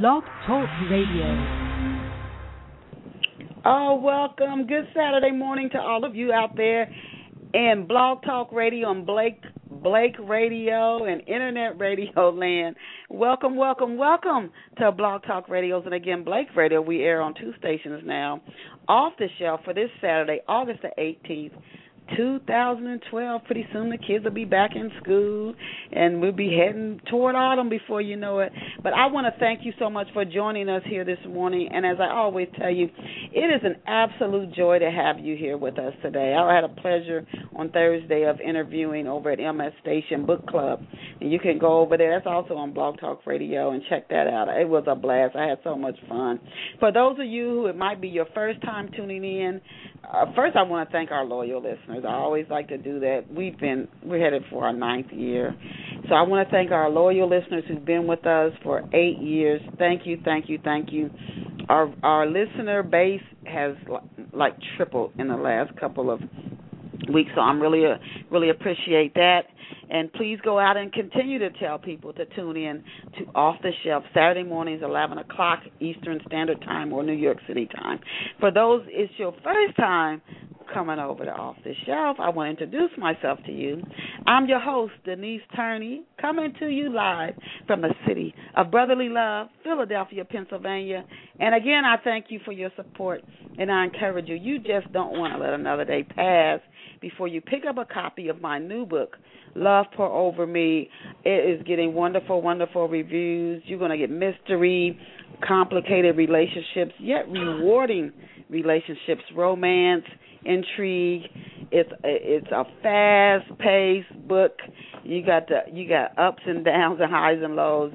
Blog Talk Radio. Oh, welcome. Good Saturday morning to all of you out there in Blog Talk Radio and Blake Blake Radio and Internet Radio land. Welcome, welcome, welcome to Blog Talk Radios and again Blake Radio. We air on two stations now. Off the shelf for this Saturday, August the 18th, 2012. Pretty soon the kids will be back in school and we'll be heading toward autumn before you know it. But I want to thank you so much for joining us here this morning. And as I always tell you, it is an absolute joy to have you here with us today. I had a pleasure on Thursday of interviewing over at MS Station Book Club. And you can go over there. That's also on Blog Talk Radio and check that out. It was a blast. I had so much fun. For those of you who it might be your first time tuning in, uh, first I want to thank our loyal listeners. I always like to do that. We've been we're headed for our ninth year, so I want to thank our loyal listeners who've been with us for eight years. Thank you, thank you, thank you. Our our listener base has like tripled in the last couple of weeks, so I'm really uh, really appreciate that. And please go out and continue to tell people to tune in to Off the Shelf Saturday mornings, 11 o'clock Eastern Standard Time or New York City time. For those it's your first time coming over to Off the Shelf, I want to introduce myself to you. I'm your host, Denise Turney, coming to you live from the city of brotherly love, Philadelphia, Pennsylvania. And again, I thank you for your support, and I encourage you, you just don't want to let another day pass before you pick up a copy of my new book, Love Pour Over Me. It is getting wonderful, wonderful reviews. You're going to get mystery, complicated relationships, yet rewarding relationships, romance, intrigue. It's it's a fast paced book. You got the you got ups and downs and highs and lows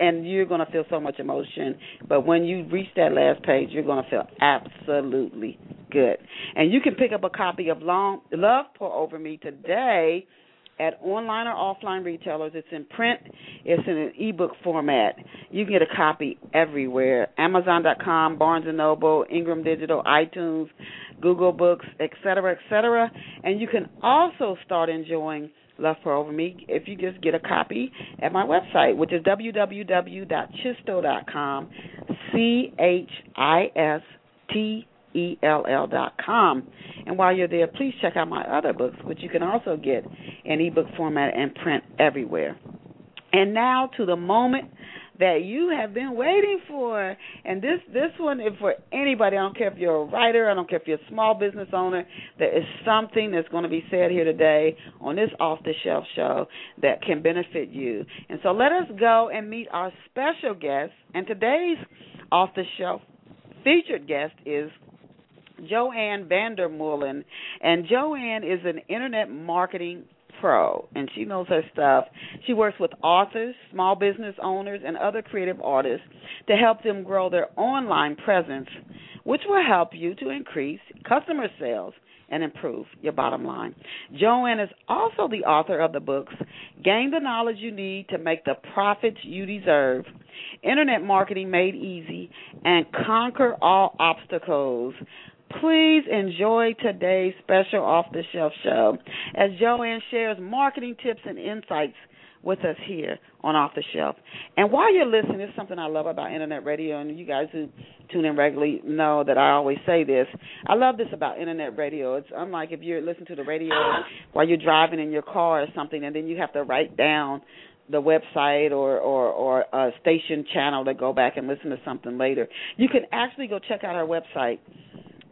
and you're going to feel so much emotion. But when you reach that last page, you're going to feel absolutely good. And you can pick up a copy of Long Love Pour Over Me today at online or offline retailers. It's in print. It's in an ebook format. You can get a copy everywhere: Amazon.com, Barnes and Noble, Ingram Digital, iTunes, Google Books, etc., etc. And you can also start enjoying Love Pour Over Me if you just get a copy at my website, which is www.chistell.com, C H I S T E L L dot com. And while you're there, please check out my other books, which you can also get in ebook format and print everywhere. And now to the moment that you have been waiting for. And this this one is for anybody. I don't care if you're a writer, I don't care if you're a small business owner. There is something that's going to be said here today on this off the shelf show that can benefit you. And so let us go and meet our special guest. And today's off the shelf featured guest is Jo Anne Vandermeulen. And Jo Anne is an internet marketing pro and she knows her stuff. She works with authors, small business owners, and other creative artists to help them grow their online presence, which will help you to increase customer sales and improve your bottom line. Jo Anne is also the author of the books Gain the Knowledge You Need to Make the Profits You Deserve, Internet Marketing Made Easy, and Conquer All Obstacles Please enjoy today's special off the shelf show as Jo Anne shares marketing tips and insights with us here on Off the Shelf. And while you're listening, it's something I love about internet radio, and you guys who tune in regularly know that I always say this. I love this about internet radio. It's unlike if you're listening to the radio while you're driving in your car or something, and then you have to write down the website or, or or a station channel to go back and listen to something later. You can actually go check out our website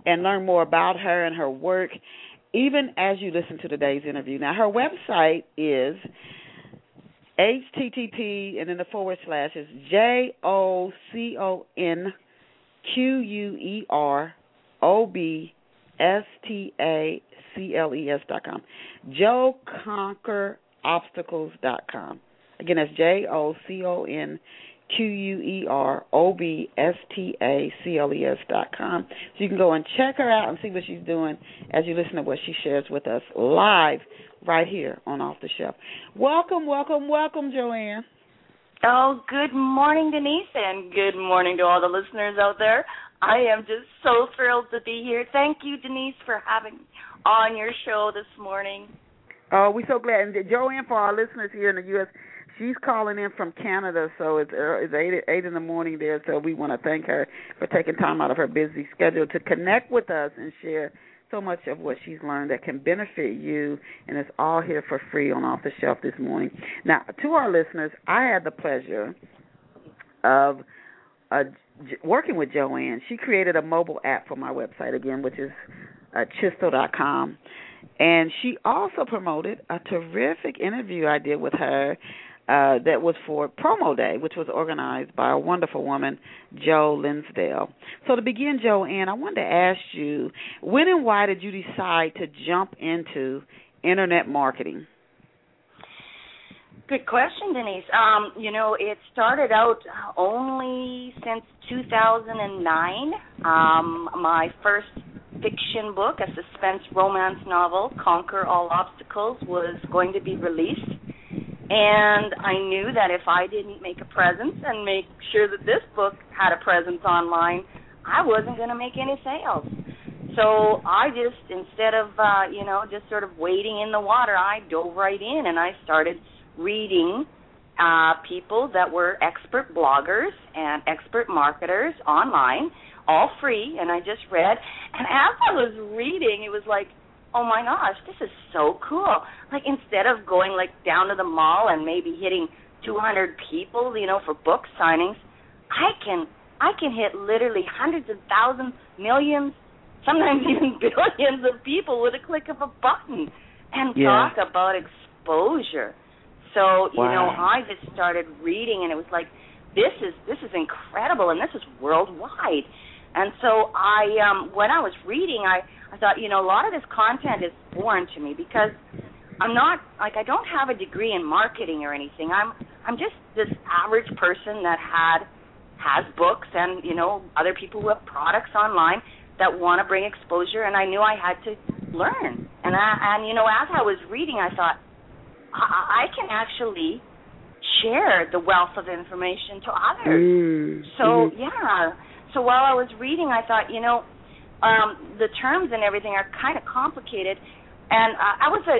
and learn more about her and her work, even as you listen to today's interview. Now, her website is http and then the forward slash is j o c o n q u e r o b s t a c l e s dot com. Jo Conquer Obstacles dot com. Again, that's J O C O N Q U E R O B S T A C L E S dot com. So you can go and check her out and see what she's doing as you listen to what she shares with us live right here on Off the Shelf. Welcome, welcome, welcome, Jo Anne. Oh, good morning, Denise, and good morning to all the listeners out there. I am just so thrilled to be here. Thank you, Denise, for having me on your show this morning. Oh, we're so glad. And Jo Anne, for our listeners here in the U.S., she's calling in from Canada, so it's it's eight eight in the morning there. So we want to thank her for taking time out of her busy schedule to connect with us and share so much of what she's learned that can benefit you, and it's all here for free on Off the Shelf this morning. Now, to our listeners, I had the pleasure of uh, working with Jo Anne. She created a mobile app for my website again, which is uh, chistell.com. And she also promoted a terrific interview I did with her uh, that was for Promo Day, which was organized by a wonderful woman, Jo Linsdale. So to begin, Jo Anne, I wanted to ask you, when and why did you decide to jump into internet marketing? Good question, Denise. Um, you know, it started out only since 2009. Um, my first fiction book, a suspense romance novel, Conquer All Obstacles, was going to be released. And I knew that if I didn't make a presence and make sure that this book had a presence online, I wasn't going to make any sales. So I just, instead of, uh, you know, just sort of wading in the water, I dove right in and I started reading uh, people that were expert bloggers and expert marketers online, all free, and I just read. And as I was reading, it was like, oh my gosh, this is so cool. Like instead of going like down to the mall and maybe hitting 200 people, you know, for book signings, I can I can hit literally hundreds of thousands, millions, sometimes even billions of people with a click of a button and yeah. talk about exposure. So, you wow. know, I just started reading and it was like this is this is incredible and this is worldwide. And so I um when I was reading I I thought, you know, a lot of this content is foreign to me because I'm not like I don't have a degree in marketing or anything. I'm I'm just this average person that had has books and you know other people who have products online that want to bring exposure and I knew I had to learn. And I and you know as I was reading I thought I, I can actually share the wealth of information to others. Mm. So mm-hmm. yeah. So while I was reading I thought, you know, um, the terms and everything are kind of complicated. And uh, I was a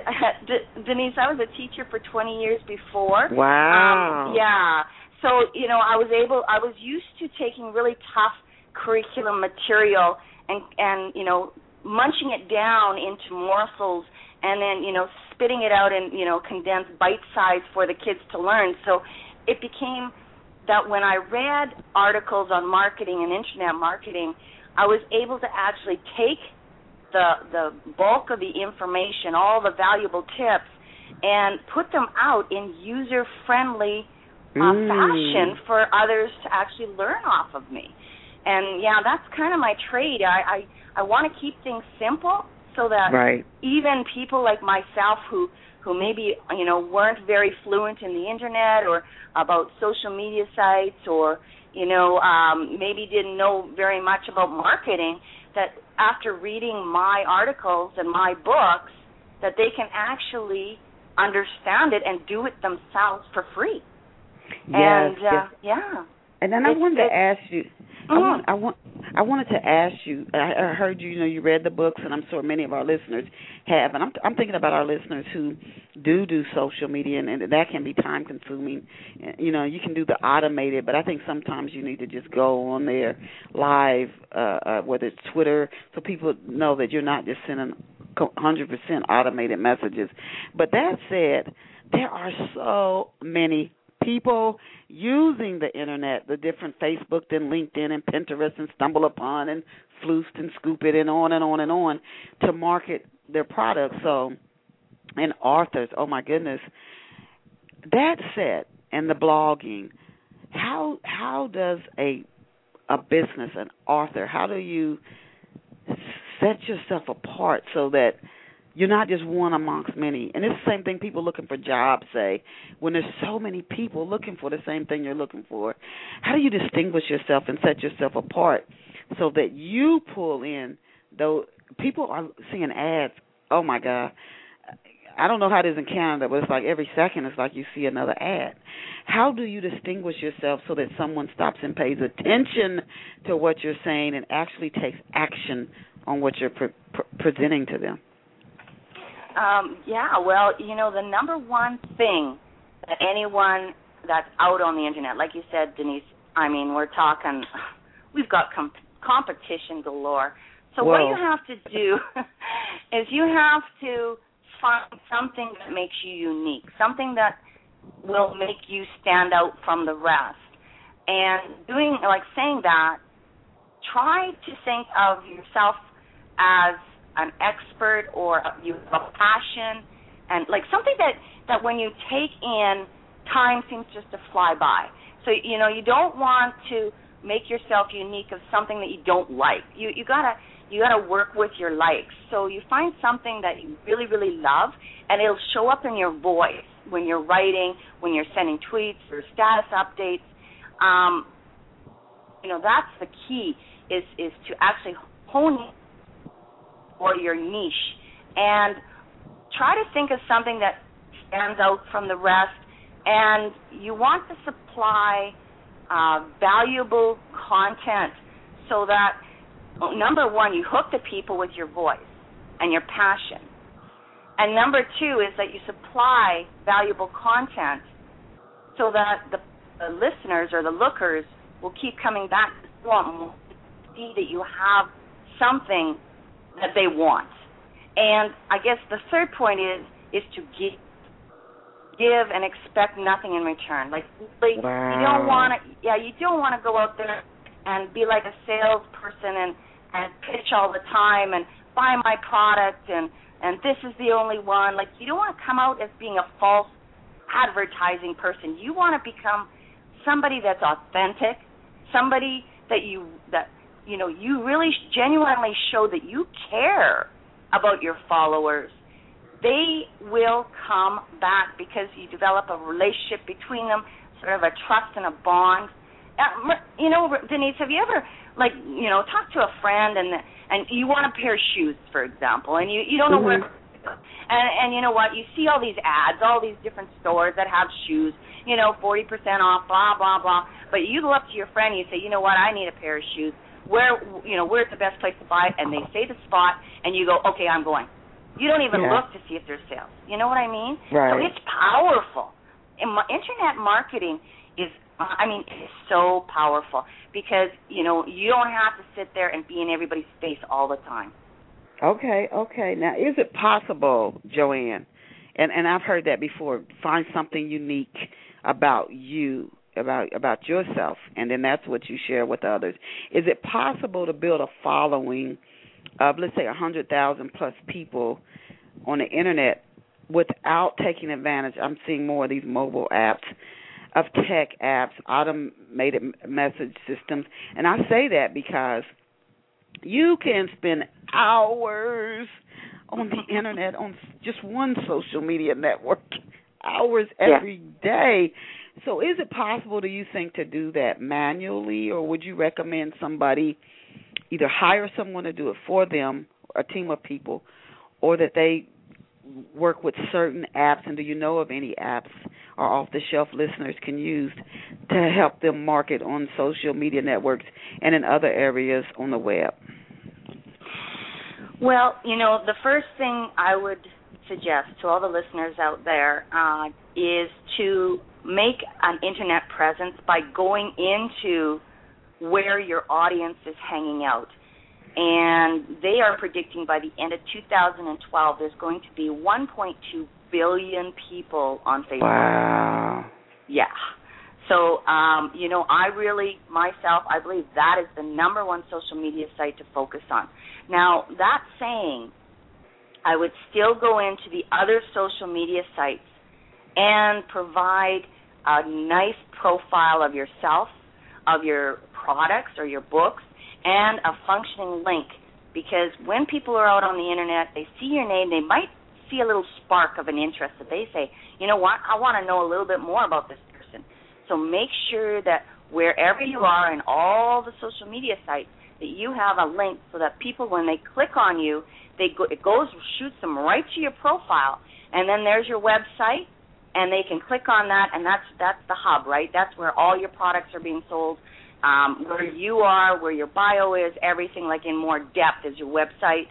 Denise. I was a teacher for 20 years before. Wow. Um, yeah. So you know, I was able. I was used to taking really tough curriculum material and and you know munching it down into morsels and then you know spitting it out in you know condensed bite size for the kids to learn. So it became that when I read articles on marketing and internet marketing, I was able to actually take the the bulk of the information, all the valuable tips, and put them out in user friendly uh, mm. fashion for others to actually learn off of me. And yeah, that's kind of my trade. I I, I want to keep things simple so that right. even people like myself who who maybe you know weren't very fluent in the internet or about social media sites or you know, um, maybe didn't know very much about marketing, that after reading my articles and my books, that they can actually understand it and do it themselves for free. Yes, and uh, yes. yeah. And then I wanted to ask you, Mm-hmm. I want, I want, I wanted to ask you. I, I heard you. You know, you read the books, and I'm sure many of our listeners have. And I'm, I'm thinking about our listeners who do do social media, and, and that can be time consuming. You know, you can do the automated, but I think sometimes you need to just go on there live, uh, uh, whether it's Twitter, so people know that you're not just sending 100% automated messages. But that said, there are so many people using the internet, the different Facebook and LinkedIn and Pinterest and Stumble Upon and Floost and Scoop.it and on and on and on to market their products. So, and authors, oh my goodness. That said, and the blogging, how how does a a business, an author, how do you set yourself apart so that you're not just one amongst many. And it's the same thing people looking for jobs say. When there's so many people looking for the same thing you're looking for, how do you distinguish yourself and set yourself apart so that you pull in though people are seeing ads. Oh my god. I don't know how it is in Canada, but it's like every second it's like you see another ad. How do you distinguish yourself so that someone stops and pays attention to what you're saying and actually takes action on what you're pre- pre- presenting to them? Um, yeah, well, you know, the number one thing that anyone that's out on the internet, like you said, Denise, I mean, we're talking, we've got com- competition galore. So Whoa. what you have to do is you have to find something that makes you unique, something that will make you stand out from the rest. And doing like saying that, try to think of yourself as an expert or you have a passion and like something that that when you take in time seems just to fly by. So you know, you don't want to make yourself unique of something that you don't like. You you gotta you gotta work with your likes. So you find something that you really really love, and it'll show up in your voice when you're writing, when you're sending tweets or status updates. Um, you know that's the key is is to actually hone for your niche. And try to think of something that stands out from the rest. And you want to supply uh, valuable content so that well, number one you hook the people with your voice and your passion. And number two is that you supply valuable content so that the, the listeners or the lookers will keep coming back to see that you have something that they want and i guess the third point is is to give give and expect nothing in return. Like, like wow. you don't want to, yeah, you don't want to go out there and be like a salesperson and and pitch all the time and buy my product and and this is the only one. Like, you don't want to come out as being a false advertising person. You want to become somebody that's authentic, somebody that you that you know you really genuinely show that you care about your followers they will come back because you develop a relationship between them, sort of a trust and a bond. Uh, you know, Denise, have you ever like you know talk to a friend and and you want a pair of shoes, for example, and you you don't know mm-hmm. where. And and you know what? You see all these ads, all these different stores that have shoes, you know, forty percent off, blah blah blah. But you go up to your friend and you say, you know what? I need a pair of shoes. Where you know where's the best place to buy it? And they say the spot, and you go, okay, I'm going you don't even yeah. look to see if there's sales. You know what I mean? Right. So it's powerful. And internet marketing is, I mean, it's so powerful because you know you don't have to sit there and be in everybody's face all the time. Okay, okay. Now, is it possible, Jo Anne? And and I've heard that before. Find something unique about you, about about yourself, and then that's what you share with others. Is it possible to build a following? of let's say a hundred thousand plus people on the internet without taking advantage. I'm seeing more of these mobile apps, of tech apps, automated message systems, and I say that because you can spend hours on the internet on just one social media network, hours every yeah. day. So, is it possible, do you think, to do that manually, or would you recommend somebody? either hire someone to do it for them, a team of people, or that they work with certain apps. And do you know of any apps or off the shelf listeners can use to help them market on social media networks and in other areas on the web? Well, you know, the first thing I would suggest to all the listeners out there uh, is to make an internet presence by going into where your audience is hanging out. And they are predicting by the end of 2012 there's going to be 1.2 billion people on Facebook. Wow. Yeah. So, um, you know, I really, myself, I believe that is the number one social media site to focus on. Now, that saying, I would still go into the other social media sites and provide a nice profile of yourself, of your products or your books and a functioning link. Because when people are out on the internet, they see your name, they might see a little spark of an interest that they say, you know what, I want to know a little bit more about this person. So make sure that wherever you are in all the social media sites, that you have a link so that people, when they click on you, they go, it goes shoots them right to your profile, and then there's your website, and they can click on that, and that's that's the hub, right? That's where all your products are being sold um, where you are, where your bio is, everything like in more depth is your website.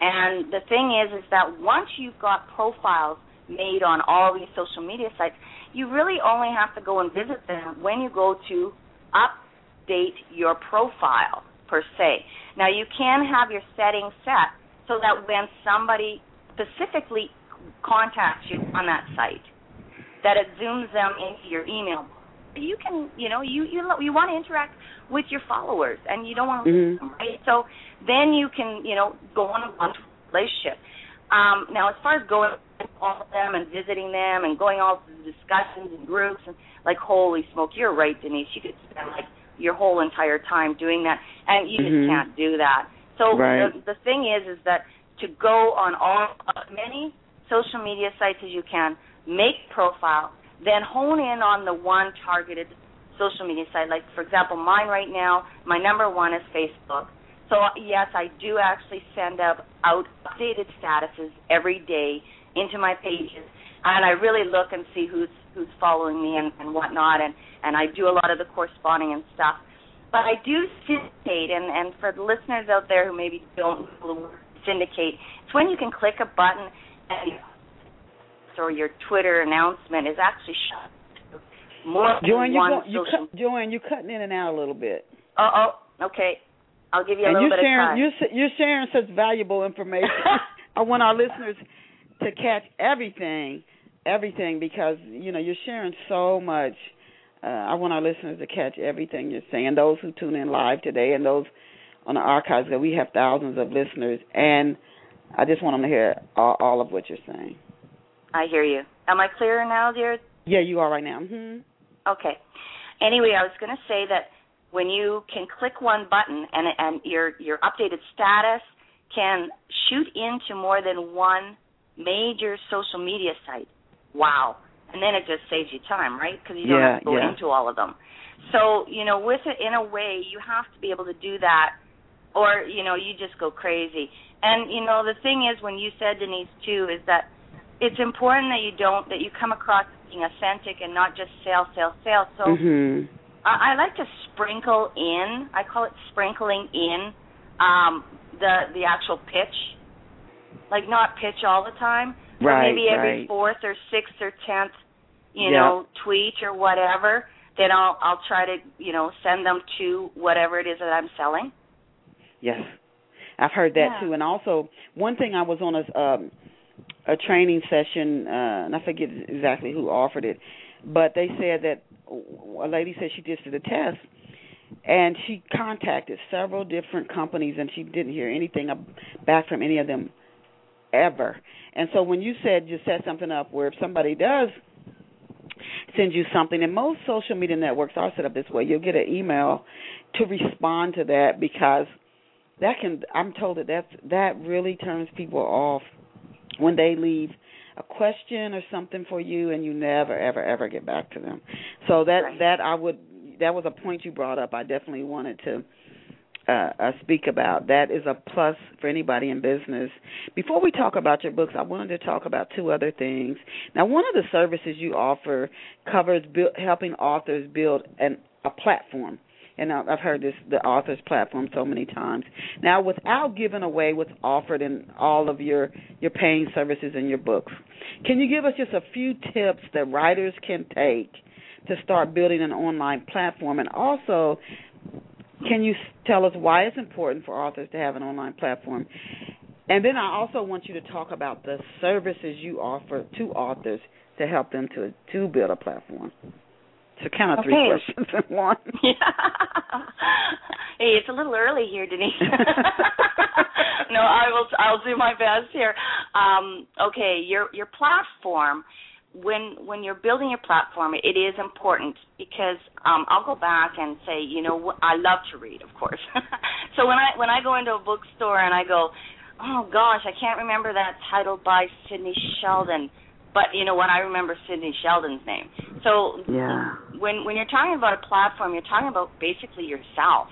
And the thing is, is that once you've got profiles made on all these social media sites, you really only have to go and visit them when you go to update your profile per se. Now you can have your settings set so that when somebody specifically contacts you on that site, that it zooms them into your email. You can, you know, you you you want to interact with your followers, and you don't want to, mm-hmm. right? So then you can, you know, go on a one relationship. Um, now, as far as going all of them and visiting them and going all to the discussions and groups and like holy smoke, you're right, Denise. You could spend like your whole entire time doing that, and you mm-hmm. just can't do that. So right. the, the thing is, is that to go on all as many social media sites as you can, make profile, then hone in on the one targeted social media site. Like for example, mine right now, my number one is Facebook. So yes, I do actually send up out updated statuses every day into my pages, and I really look and see who's who's following me and, and whatnot, and and I do a lot of the corresponding and stuff. But I do syndicate, and and for the listeners out there who maybe don't syndicate, it's when you can click a button and or your Twitter announcement is actually shut. More Jo Anne, you go, you cut, Jo Anne, you're cutting in and out a little bit. Oh, oh, okay. I'll give you a and little you're bit sharing, of time. You're, you're sharing such valuable information. I want our listeners to catch everything, everything, because you know you're sharing so much. Uh, I want our listeners to catch everything you're saying. Those who tune in live today, and those on the archives, because we have thousands of listeners, and I just want them to hear all, all of what you're saying. I hear you. Am I clearer now, dear? Yeah, you are right now. Mm-hmm. Okay. Anyway, I was going to say that when you can click one button and and your your updated status can shoot into more than one major social media site. Wow. And then it just saves you time, right? Because you don't yeah, have to go yeah. into all of them. So, you know, with it in a way, you have to be able to do that or, you know, you just go crazy. And, you know, the thing is when you said Denise too is that it's important that you don't that you come across being authentic and not just sale, sale, sale. So mm-hmm. I, I like to sprinkle in. I call it sprinkling in um, the the actual pitch, like not pitch all the time, but right, maybe every right. fourth or sixth or tenth, you know, tweet or whatever. Then I'll I'll try to you know send them to whatever it is that I'm selling. Yes, I've heard that Yeah. too. And also, one thing I was on a um, a training session, uh, and I forget exactly who offered it, but they said that a lady said she just did the test, and she contacted several different companies, and she didn't hear anything back from any of them ever. And so when you said you set something up where if somebody does send you something, and most social media networks are set up this way, you'll get an email to respond to that because that can I'm told that that's that really turns people off when they leave a question or something for you and you never ever ever get back to them. So that Right. that I would that was a point you brought up. I definitely wanted to uh, uh, speak about. That is a plus for anybody in business. Before we talk about your books, I wanted to talk about two other things. Now, one of the services you offer covers build, helping authors build an, a platform. And I've heard this the author's platform so many times. Now, without giving away what's offered in all of your your paying services and your books, can you give us just a few tips that writers can take to start building an online platform, and also can you tell us why it's important for authors to have an online platform? And then I also want you to talk about the services you offer to authors to help them to to build a platform. So kind of three questions in one. Yeah. hey, it's a little early here, Denise. no, I will. I'll do my best here. Um, okay, your your platform. When when you're building your platform, it is important because um, I'll go back and say, you know, I love to read, of course. so when I when I go into a bookstore and I go, oh gosh, I can't remember that title by Sidney Sheldon, but you know what? I remember Sidney Sheldon's name. So Yeah. When when you're talking about a platform, you're talking about basically yourself.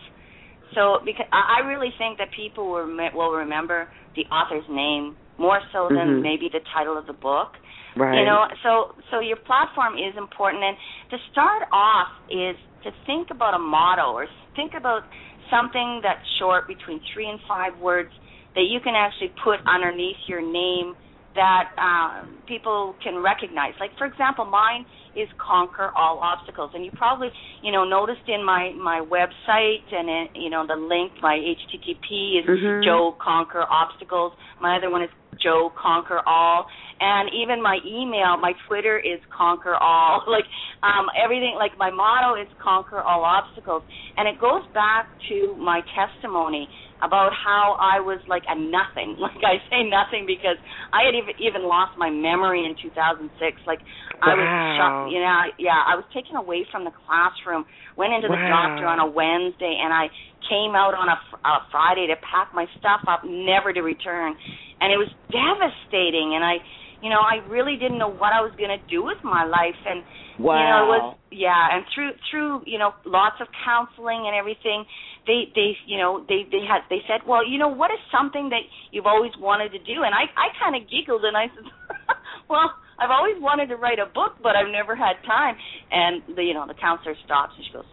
So because I really think that people will rem- will remember the author's name more so than Mhm. maybe the title of the book. Right. You know, so so your platform is important, and to start off is to think about a motto or think about something that's short, between three and five words, that you can actually put underneath your name that uh, people can recognize. Like for example, mine is conquer all obstacles, and you probably you know noticed in my my website and in, you know the link my HTTP is Mhm. Jo Conquer Obstacles. My other one is Jo Conquer All, and even my email, my Twitter is Conquer All. Like um, everything, like my motto is Conquer All Obstacles, and it goes back to my testimony about how I was like a nothing. Like I say nothing because I had even even lost my memory in 2006. Like I was shocked. You know, yeah, I was taken away from the classroom. Went into the Wow. doctor on a Wednesday, and I came out on a, a Friday to pack my stuff up, never to return. And it was devastating. And I, you know, I really didn't know what I was going to do with my life. And Wow. you know, it was yeah, and through through you know lots of counseling and everything, they they you know they they had they said, well, you know, what is something that you've always wanted to do? And I I kind of giggled and I said, well, I've always wanted to write a book, but I've never had time. And the you know the counselor stops and she goes,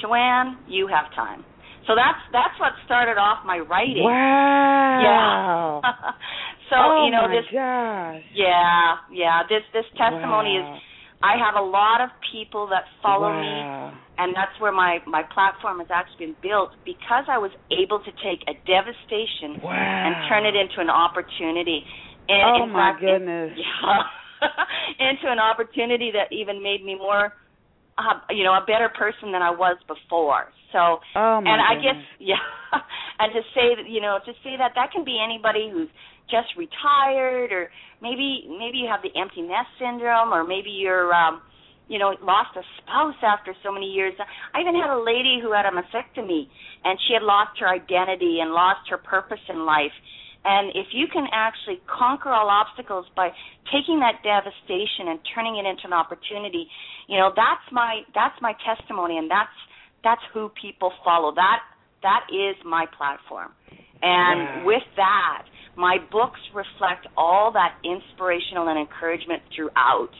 Jo Anne, you have time. So that's that's what started off my writing. Wow. Yeah. so oh you know this gosh. yeah yeah this this testimony is Wow. I have a lot of people that follow me, and that's where my my platform has actually been built because I was able to take a devastation Wow. and turn it into an opportunity. And Oh in my fact, goodness. yeah, into an opportunity that even made me more, uh, you know, a better person than I was before. So Oh and I goodness. guess yeah, and to say that you know to say that that can be anybody who's just retired or maybe maybe you have the empty nest syndrome or maybe you're um you know lost a spouse after so many years. I even had a lady who had a mastectomy and she had lost her identity and lost her purpose in life. And if you can actually conquer all obstacles by taking that devastation and turning it into an opportunity, you know, that's my that's my testimony and that's that's who people follow. That that is my platform. And Wow. with that, my books reflect all that inspirational and encouragement throughout.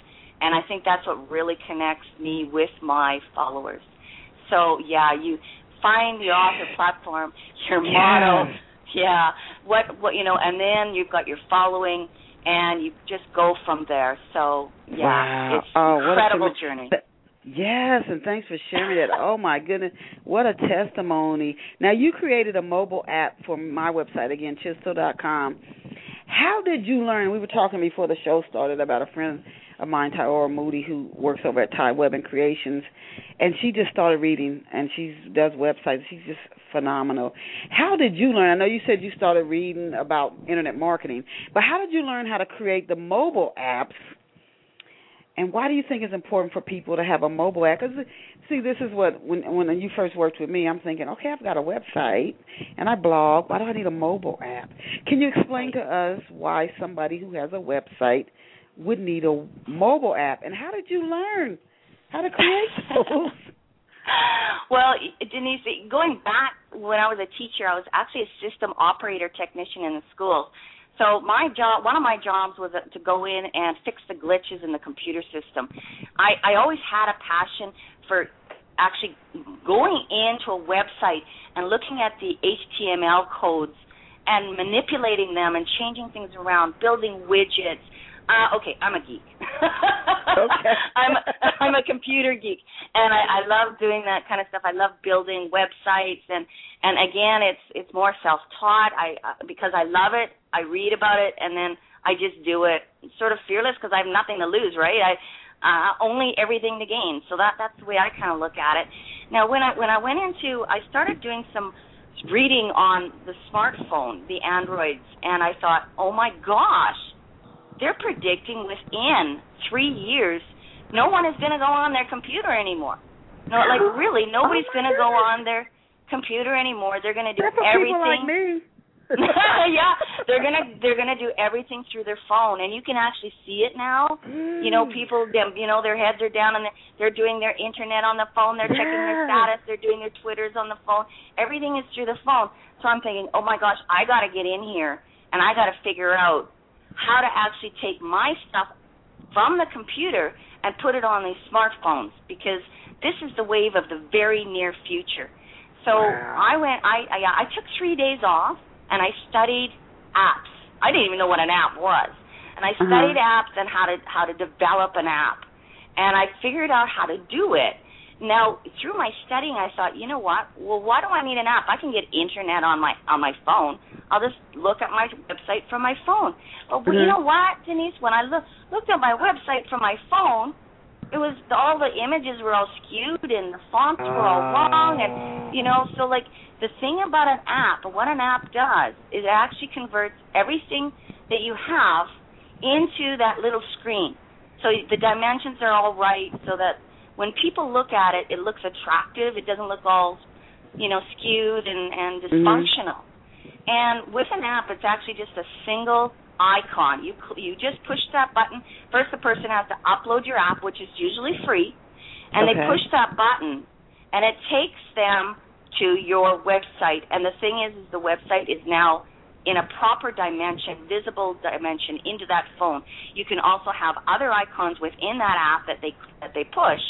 And I think that's what really connects me with my followers. So yeah, you find the author platform, your motto, yeah, what what you know, and then you've got your following and you just go from there. So yeah, Wow. it's Oh, incredible journey. Th- Yes, and thanks for sharing that. Oh my goodness, what a testimony! Now you created a mobile app for my website again, chistell.com. How did you learn? We were talking before the show started about a friend of mine, Tyora Moody, who works over at Tywebbin Creations, and she just started reading, and she does websites. She's just phenomenal. How did you learn? I know you said you started reading about internet marketing, but how did you learn how to create the mobile apps? And why do you think it's important for people to have a mobile app? Because see, this is what when when you first worked with me, I'm thinking, okay, I've got a website and I blog. Why do I need a mobile app? Can you explain to us why somebody who has a website would need a mobile app? And how did you learn how to create those? well, Denise, going back when I was a teacher, I was actually a system operator technician in the schools. So my job, one of my jobs was uh, to go in and fix the glitches in the computer system. I, I always had a passion for actually going into a website and looking at the HTML codes and manipulating them and changing things around, building widgets. Uh, okay, I'm a geek. Okay. I'm I'm a computer geek, and I, I love doing that kind of stuff. I love building websites, and and again, it's it's more self-taught. I uh, because I love it. I read about it, and then I just do it, sort of fearless because I have nothing to lose, right? I uh, only everything to gain. So that that's the way I kind of look at it. Now, when I when I went into, I started doing some reading on the smartphone, the Androids, and I thought, oh my gosh, they're predicting within three years, no one is going to go on their computer anymore. No, like really, nobody's Oh going to go on their computer anymore. They're going to do That's everything. people like me. yeah, they're gonna they're gonna do everything through their phone, and you can actually see it now. You know, Mm. people, them, you know, their heads are down and they're- they're doing their internet on the phone. They're checking their status. They're doing their twitters on the phone. Everything is through the phone. So I'm thinking, oh my gosh, I got to get in here and I got to figure out how to actually take my stuff from the computer and put it on these smartphones because this is the wave of the very near future. So Wow. I went. I, I I took three days off and I studied apps. I didn't even know what an app was. and I studied uh-huh. apps and how to how to develop an app, and I figured out how to do it. Now, through my studying, I thought, you know what? Well, why do I need an app? I can get internet on my on my phone. I'll just look at my website from my phone. But mm-hmm. you know what, Denise? When I look, looked at my website from my phone, it was all the images were all skewed and the fonts were all wrong, and you know, so like the thing about an app, what an app does, is it actually converts everything that you have into that little screen. So the dimensions are all right, so that when people look at it, it looks attractive. It doesn't look all, you know, skewed and, and mm-hmm. dysfunctional. Mm-hmm. And with an app, it's actually just a single icon. You you just push that button. First, the person has to upload your app, which is usually free, and okay. they push that button, and it takes them to your website. And the thing is, is the website is now in a proper dimension, visible dimension into that phone. You can also have other icons within that app that they that they push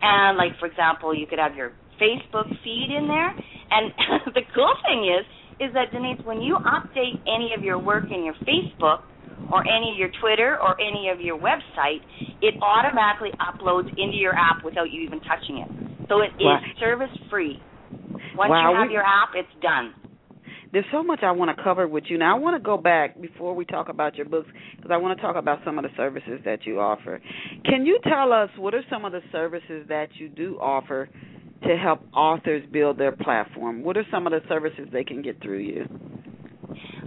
and like for example, you could have your Facebook feed in there. And the cool thing is is that Denise, when you update any of your work in your Facebook or any of your Twitter or any of your website, it automatically uploads into your app without you even touching it. So it is service free. Once wow. you have your app, it's done there's so much I want to cover with you. Now, I want to go back before we talk about your books because I want to talk about some of the services that you offer. Can you tell us what are some of the services that you do offer to help authors build their platform? What are some of the services they can get through you?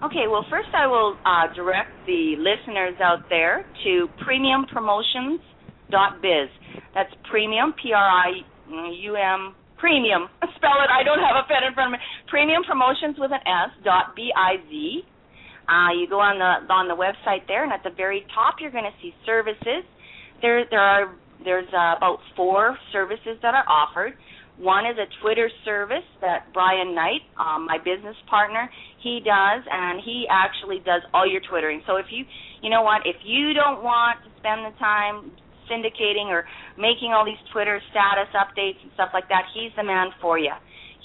Okay, well, first I will uh, direct the listeners out there to premiumpromotions.biz. That's premium, P R I U M premium. Spell it. I don't have a pen in front of me. Premium Promotions with an S dot B I Z. Uh, you go on the on the website there, and at the very top, you're going to see services. There there are there's uh, about four services that are offered. One is a Twitter service that Brian Knight, um, my business partner, he does, and he actually does all your twittering. So if you, you know what, if you don't want to spend the time syndicating or making all these Twitter status updates and stuff like that, he's the man for you.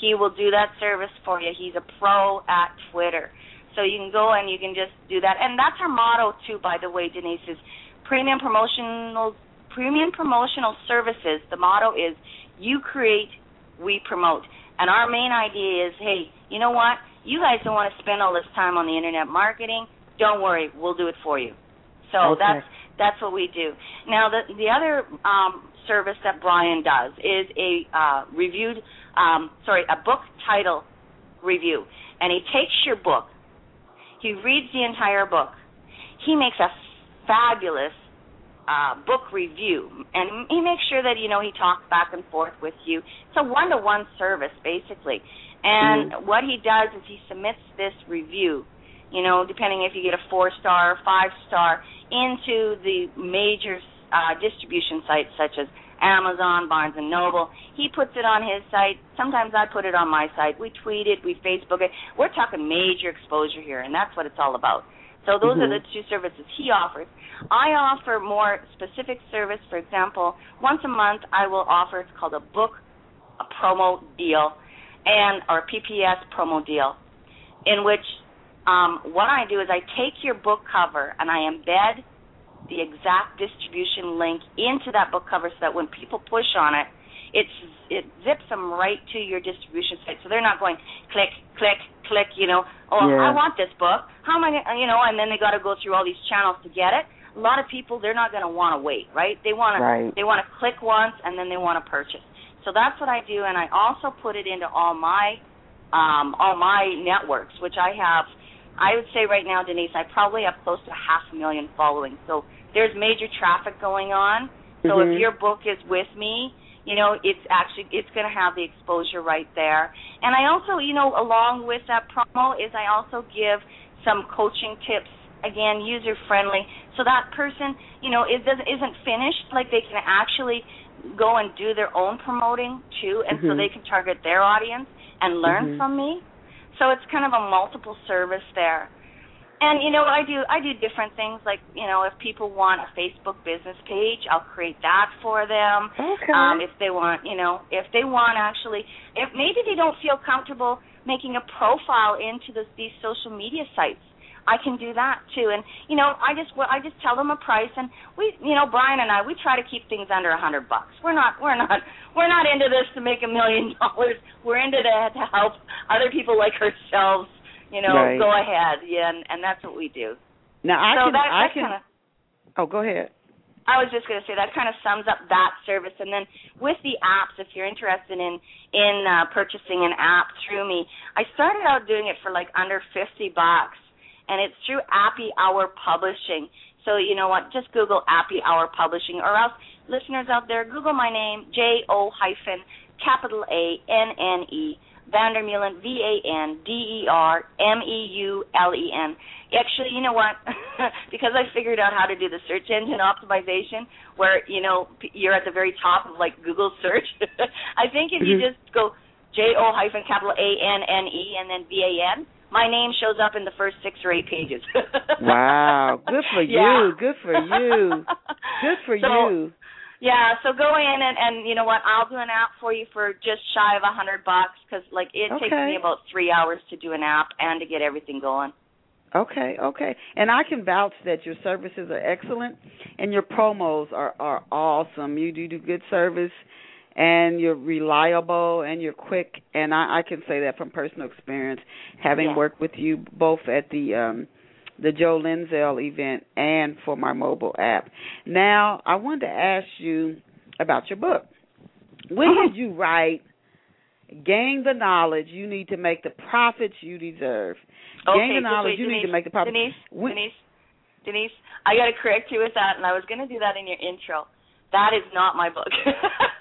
He will do that service for you. He's a pro at Twitter. So you can go and you can just do that. And that's our motto too, by the way, Denise, is premium promotional premium promotional services. The motto is you create, we promote. And our main idea is, hey, you know what? You guys don't want to spend all this time on the internet marketing. Don't worry, we'll do it for you. So okay. that's that's what we do. Now, the the other um, service that Brian does is a uh, reviewed, um, sorry, a book title review, and he takes your book, he reads the entire book, he makes a fabulous uh, book review, and he makes sure that you know he talks back and forth with you. It's a one-to-one service, basically. And mm-hmm. what he does is he submits this review you know, depending if you get a four star or five star, into the major uh, distribution sites such as Amazon, Barnes and Noble. He puts it on his site. Sometimes I put it on my site. We tweet it, we Facebook it. We're talking major exposure here, and that's what it's all about. So those mm-hmm. are the two services he offers. I offer more specific service. For example, once a month I will offer it's called a book a promo deal and or PPS promo deal in which um, what I do is I take your book cover and I embed the exact distribution link into that book cover so that when people push on it, it's it zips them right to your distribution site. So they're not going click, click, click. You know, oh, yeah. I want this book. How am I? Gonna, you know, and then they got to go through all these channels to get it. A lot of people they're not going to want to wait, right? They want right. to they want to click once and then they want to purchase. So that's what I do, and I also put it into all my um, all my networks, which I have I would say right now, Denise, I probably have close to half a million following. So there's major traffic going on. So mm-hmm. if your book is with me, you know, it's actually it's going to have the exposure right there. And I also, you know, along with that promo is I also give some coaching tips again, user friendly, so that person, you know, is doesn't isn't finished. Like they can actually go and do their own promoting too, and mm-hmm. so they can target their audience and learn mm-hmm. from me. So it's kind of a multiple service there. And you know, I do I do different things like, you know, if people want a Facebook business page, I'll create that for them. Okay. Um if they want, you know, if they want actually if maybe they don't feel comfortable making a profile into this, these social media sites. I can do that too. And you know, I just I just tell them a price, and we, you know, Brian and I, we try to keep things under a hundred bucks. We're not we're not we're not into this to make a million dollars. We're into that to help other people like ourselves. You know, right. go ahead, yeah, and, and that's what we do. Now I so can that, I can. Kinda, oh, go ahead. I was just going to say that kind of sums up that service. And then with the apps, if you're interested in in uh, purchasing an app through me, I started out doing it for like under fifty bucks, and it's through Appy Hour Publishing. So you know what? Just Google Appy Hour Publishing, or else listeners out there, Google my name, J O hyphen capital A N N E Vandermeulen, V A N D E R M E U L E N. Actually, you know what? because I figured out how to do the search engine optimization, where you know you're at the very top of like Google search. I think if you just go J O hyphen capital A N N E and then V A N, my name shows up in the first six or eight pages. Wow, good for Yeah. you. Good for you. Good for So, you. Yeah, so go in and and you know what? I'll do an app for you for just shy of a hundred bucks because like it takes me about three hours to do an app and to get everything going. Okay, okay. And I can vouch that your services are excellent and your promos are are awesome. You do do good service and you're reliable and you're quick and I, I can say that from personal experience having Yeah. worked with you both at the um the Jo Linsdell event and for my mobile app. Now, I wanted to ask you about your book. When Uh-huh. did you write Gain the knowledge you need to make the profits you deserve. Okay, Gain the knowledge wait, you Denise, need to make the profits. Denise, When- Denise, Denise, I got to correct you with that, and I was going to do that in your intro. That is not my book.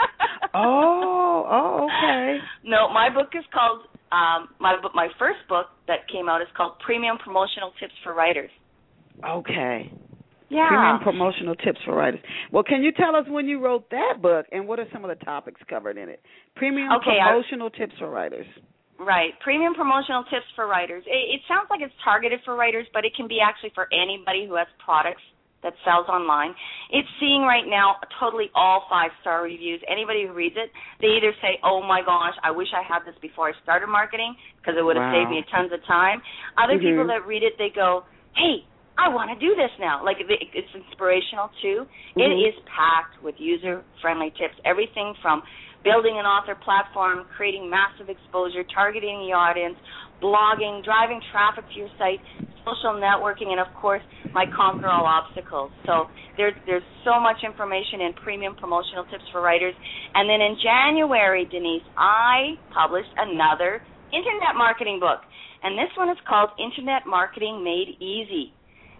Oh, oh, okay. No, my book is called um my my first book that came out is called Premium Promotional Tips for Writers. Okay. Yeah. Premium promotional tips for writers. Well, can you tell us when you wrote that book and what are some of the topics covered in it? Premium Okay, I- promotional tips for writers. Right. Premium promotional tips for writers. It, it sounds like it's targeted for writers, but it can be actually for anybody who has products that sells online. It's seeing right now totally all five star reviews. Anybody who reads it, they either say, "Oh my gosh, I wish I had this before I started marketing because it would have Wow. saved me tons of time." Other Mhm. people that read it, they go, "Hey, I want to do this now." Like it's inspirational too. It Mhm. is packed with user-friendly tips. Everything from building an author platform, creating massive exposure, targeting the audience, blogging, driving traffic to your site, social networking, and of course, my conquer all obstacles. So there's there's so much information in premium promotional tips for writers. And then in January, Denise, I published another internet marketing book, and this one is called Internet Marketing Made Easy,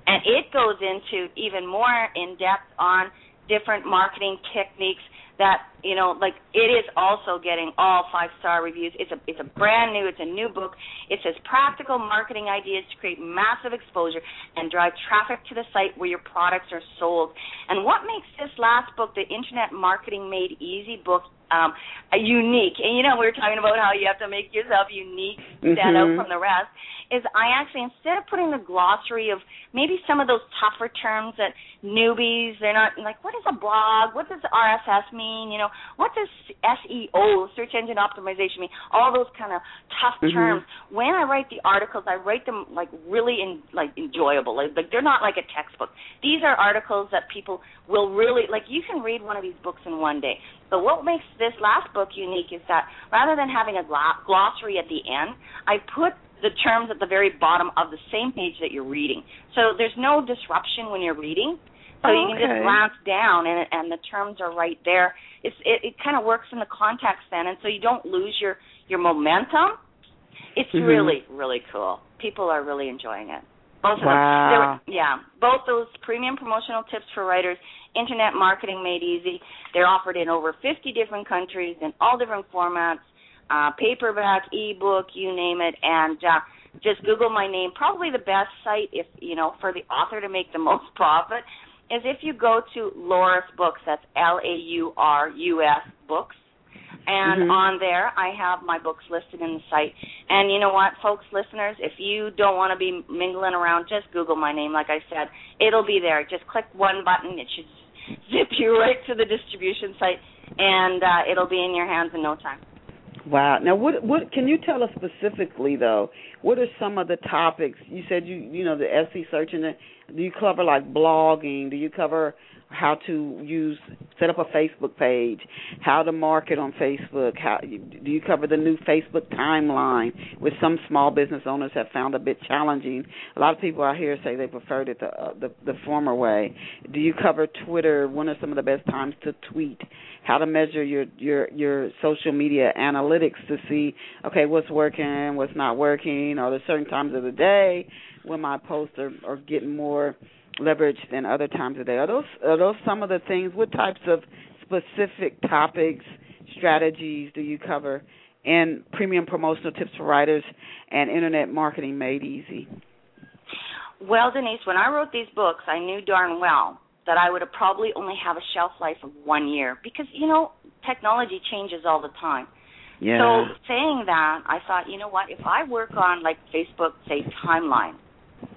and it goes into even more in depth on different marketing techniques that you know like it is also getting all five star reviews. It's a it's a brand new it's a new book. It says practical marketing ideas to create massive exposure and drive traffic to the site where your products are sold. And what makes this last book the internet marketing made easy book um unique and you know we were talking about how you have to make yourself unique stand Mhm. out from the rest is I actually instead of putting the glossary of maybe some of those tougher terms that newbies. They're not like what is a blog what does RSS mean? You know what does SEO search engine optimization mean? All those kind of tough Mhm. terms. When I write the articles I write them like really in, like enjoyable. Like, like they're not like a textbook. These are articles that people will really like you can read one of these books in one day. But what makes this last book unique is that rather than having a glossary at the end I put the terms at the very bottom of the same page that you're reading. So there's no disruption when you're reading. So you can Okay. just glance down and and the terms are right there. It's it, it kind of works in the context then and so you don't lose your your momentum. It's Mhm. really really cool. People are really enjoying it. Both of Wow. them. Were- yeah, both those premium promotional tips for writers, internet marketing made easy. They're offered in over 50 different countries in all different formats uh, paperback, ebook, you name it, and uh, just Google my name. Probably the best site, if you know, for the author to make the most profit, is if you go to Laurus Books. That's L A U R U S Books. And Mhm. on there, I have my books listed in the site. And you know what, folks, listeners, if you don't want to be mingling around, just Google my name. Like I said, it'll be there. Just click one button. It should zip you right to the distribution site, and uh, it'll be in your hands in no time. Wow. Now, what what can you tell us specifically though? What are some of the topics? You said you you know the SE search and the, do you cover like blogging? Do you cover how to use set up a Facebook page, how to market on Facebook. How do you cover the new Facebook timeline, which some small business owners have found a bit challenging. A lot of people out here say they preferred it the uh, the, the former way. Do you cover Twitter? When are some of the best times to tweet? How to measure your your your social media analytics to see okay what's working, what's not working, or the certain times of the day when my posts are, are getting more leverage than other times of day. Are those are those some of the things? What types of specific topics, strategies do you cover? And premium promotional tips for writers and internet marketing made easy. Well, Denise, when I wrote these books, I knew darn well that I would have probably only have a shelf life of one year because you know technology changes all the time. Yeah. So saying that, I thought, you know what? If I work on like Facebook, say timeline,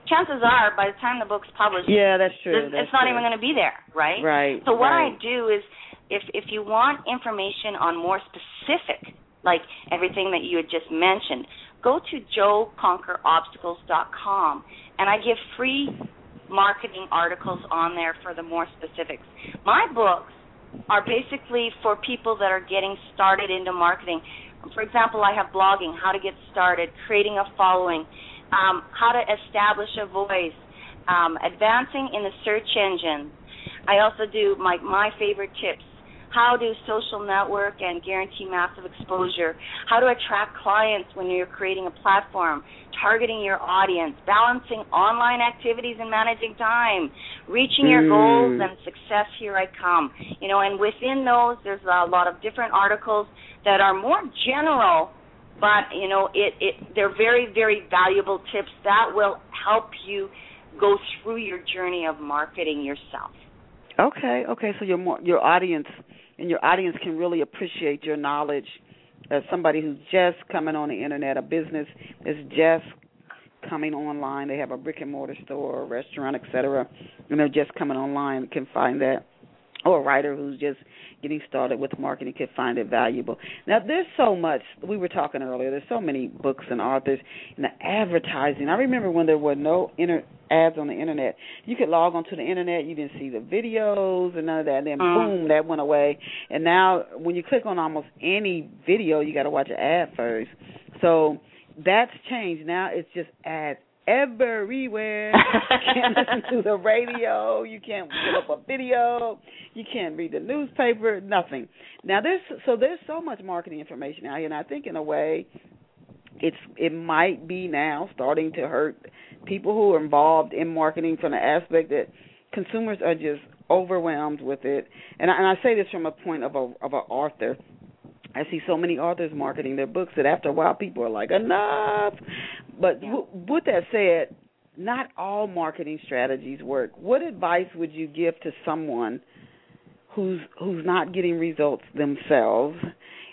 chances are by the time the book's published, yeah, that's true. That's it's not true. even going to be there, right? Right. So what right. I do is, if if you want information on more specific, like everything that you had just mentioned, go to joconquerobstacles.com, and I give free marketing articles on there for the more specifics. My books are basically for people that are getting started into marketing. For example, I have blogging, how to get started, creating a following um, how to establish a voice, um, advancing in the search engine. I also do my my favorite tips: how to social network and guarantee massive exposure, how to attract clients when you're creating a platform, targeting your audience, balancing online activities and managing time, reaching your Mm. goals and success. Here I come. You know, and within those, there's a lot of different articles that are more general but you know it, it they're very very valuable tips that will help you go through your journey of marketing yourself Okay, okay. So your more your audience and your audience can really appreciate your knowledge as somebody who's just coming on the internet, a business is just coming online. They have a brick and mortar store, or restaurant, etc., and they're just coming online. Can find that, or a writer who's just getting started with marketing could find it valuable. Now, there's so much. We were talking earlier. There's so many books and authors and the advertising. I remember when there were no inter- ads on the internet. You could log onto the internet. You didn't see the videos and none of that. And then Mm. boom, that went away. And now, when you click on almost any video, you got to watch an ad first. So that's changed. Now it's just ads everywhere. you can't listen to the radio. You can't pull up a video. You can't read the newspaper. Nothing. Now there's so there's so much marketing information out here, and I think in a way, it's it might be now starting to hurt people who are involved in marketing from the aspect that consumers are just overwhelmed with it. And I, and I say this from a point of a of an author. I see so many authors marketing their books that after a while people are like enough. But Yeah. w- with that said, not all marketing strategies work. What advice would you give to someone who's who's not getting results themselves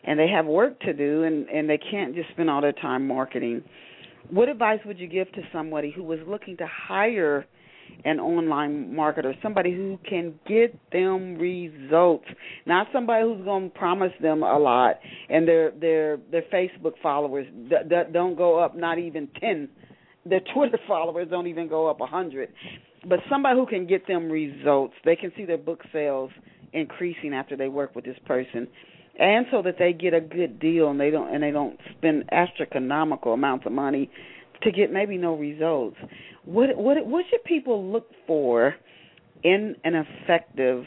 and they have work to do and and they can't just spend all their time marketing? What advice would you give to somebody who was looking to hire an online marketer, somebody who can get them results, not somebody who's going to promise them a lot and their their their Facebook followers that, don't go up not even 10 their Twitter followers don't even go up a hundred, but somebody who can get them results. They can see their book sales increasing after they work with this person, and so that they get a good deal and they don't and they don't spend astronomical amounts of money to get maybe no results. What what what should people look for in an effective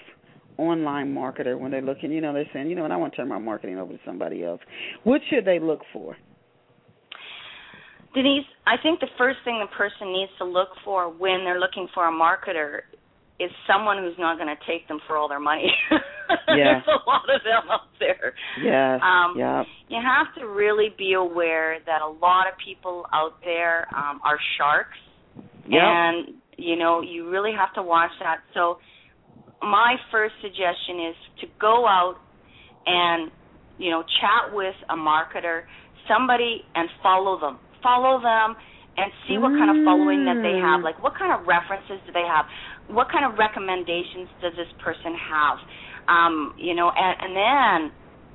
online marketer when they're looking? You know, they're saying, you know, and I want to turn my marketing over to somebody else. What should they look for? denise i think the first thing the person needs to look for when they're looking for a marketer is someone who's not going to take them for all their money Yeah. there's a lot of them out there Yes. Um, yeah. you have to really be aware that a lot of people out there um, are sharks, Yep. and you know you really have to watch that. So, my first suggestion is to go out and you know chat with a marketer, somebody, and follow them. Follow them and see what kind of following that they have. Mm. Like, what kind of references do they have? What kind of recommendations does this person have? Um, you know, and, and then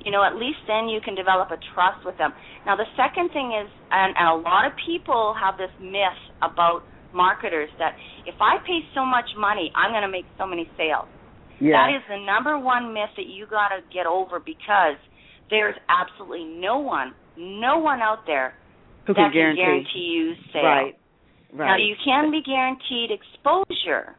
you know, at least then you can develop a trust with them. Now, the second thing is, and, and a lot of people have this myth about marketers that if I pay so much money, I'm going to make so many sales. Yeah. That is the number one myth that you got to get over because there's absolutely no one, no one out there Who that can guarantee? guarantee you sales. Right. Right. Now you can be guaranteed exposure,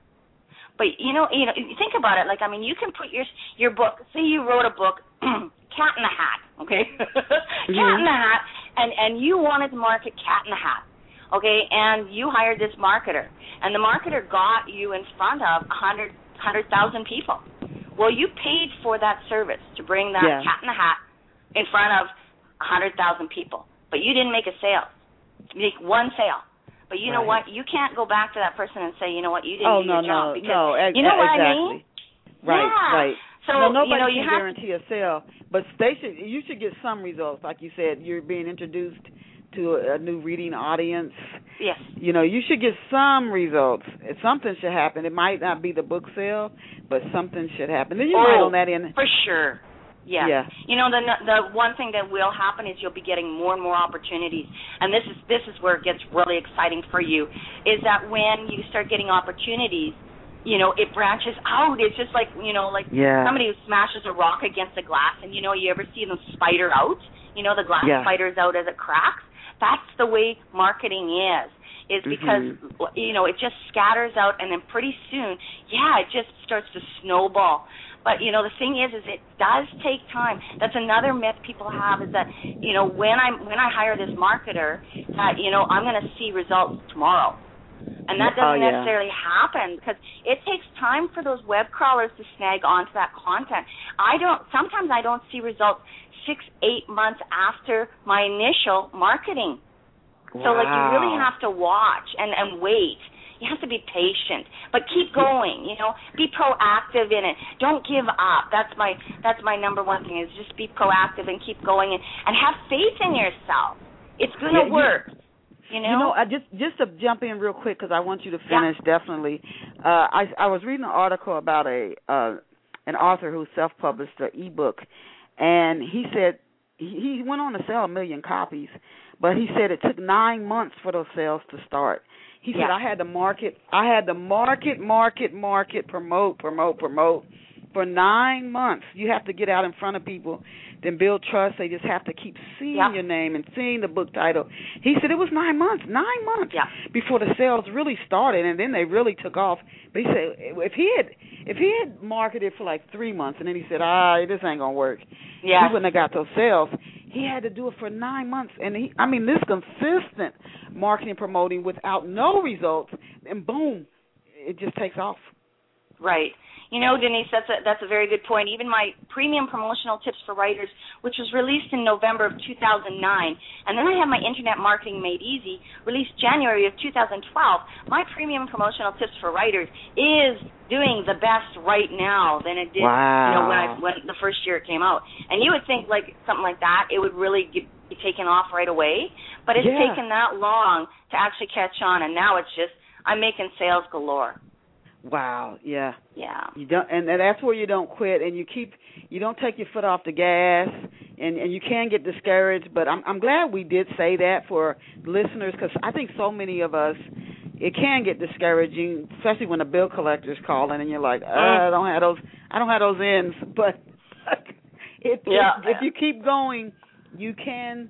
but you know, you know, think about it. Like, I mean, you can put your your book. Say you wrote a book, Cat in the Hat. Okay, Cat Mhm. in the Hat, and and you wanted to market Cat in the Hat. Okay, and you hired this marketer, and the marketer got you in front of a hundred hundred thousand people. Well, you paid for that service to bring that Yeah. Cat in the Hat in front of a hundred thousand people, but you didn't make a sale. Make one sale. But you know what? You can't go back to that person and say, you know what, you didn't oh do no your no job because no ex- you know what exactly. I mean? Right Yeah. right. So no, nobody you know can you have guarantee a sale, but they should. You should get some results, like you said. You're being introduced to a, new reading audience. yes. You know, you should get some results. Something should happen. It might not be the book sale, but something should happen. Then you might Oh, on that end. For sure. Yes. Yeah. You know the the one thing that will happen is you'll be getting more and more opportunities, and this is this is where it gets really exciting for you, is that when you start getting opportunities, you know it branches out. It's just like you know like Yeah. somebody who smashes a rock against a glass, and you know you ever see them spider out? You know the glass Yeah. spiders out as it cracks. That's the way marketing is. Is because Mm-hmm. you know it just scatters out, and then pretty soon, yeah, it just starts to snowball. But you know the thing is, is it does take time. That's another myth people have is that you know when I when I hire this marketer, that you know I'm going to see results tomorrow, and that Oh, doesn't yeah. necessarily happen because it takes time for those web crawlers to snag onto that content. I don't. Sometimes I don't see results six, eight months after my initial marketing. So like you really have to watch and and wait. You have to be patient, but keep going. You know, be proactive in it. Don't give up. That's my that's my number one thing is just be proactive and keep going and and have faith in yourself. It's gonna you- work. You know. You know, I just just to jump in real quick because I want you to finish. Definitely, uh, I I was reading an article about a uh, an author who self-published an ebook, and he said he, he went on to sell a million copies, but he said it took nine months for those sales to start. He said I had to market, I had to market, market, market, promote, promote, promote for nine months. You have to get out in front of people, then build trust. They just have to keep seeing Yeah. your name and seeing the book title. He said it was nine months, nine months Yeah. before the sales really started, and then they really took off. But he said if he had if he had marketed for like three months, and then he said, ah, this ain't gonna work, yeah. he wouldn't have got those sales. He had to do it for nine months, and he, I mean, this consistent marketing, promoting without no results, and boom, it just takes off. Right. You know, Denise, that's a that's a very good point. Even my premium promotional tips for writers, which was released in November of 2009, and then I have my internet marketing made easy, released January of 2012. My premium promotional tips for writers is doing the best right now than it did, you know, when I when the first year it came out. And you would think like something like that, it would really get, be taken off right away, but it's Yeah. taken that long to actually catch on, and now it's just I'm making sales galore. Wow, yeah. Yeah. You don't, and, that's where you don't quit, and you keep, you don't take your foot off the gas, and and you can get discouraged. But I'm I'm glad we did say that for listeners, because I think so many of us, it can get discouraging, especially when the bill collector's calling, and you're like, uh, I don't have those, I don't have those ends. But if Yeah. if, if you keep going, you can.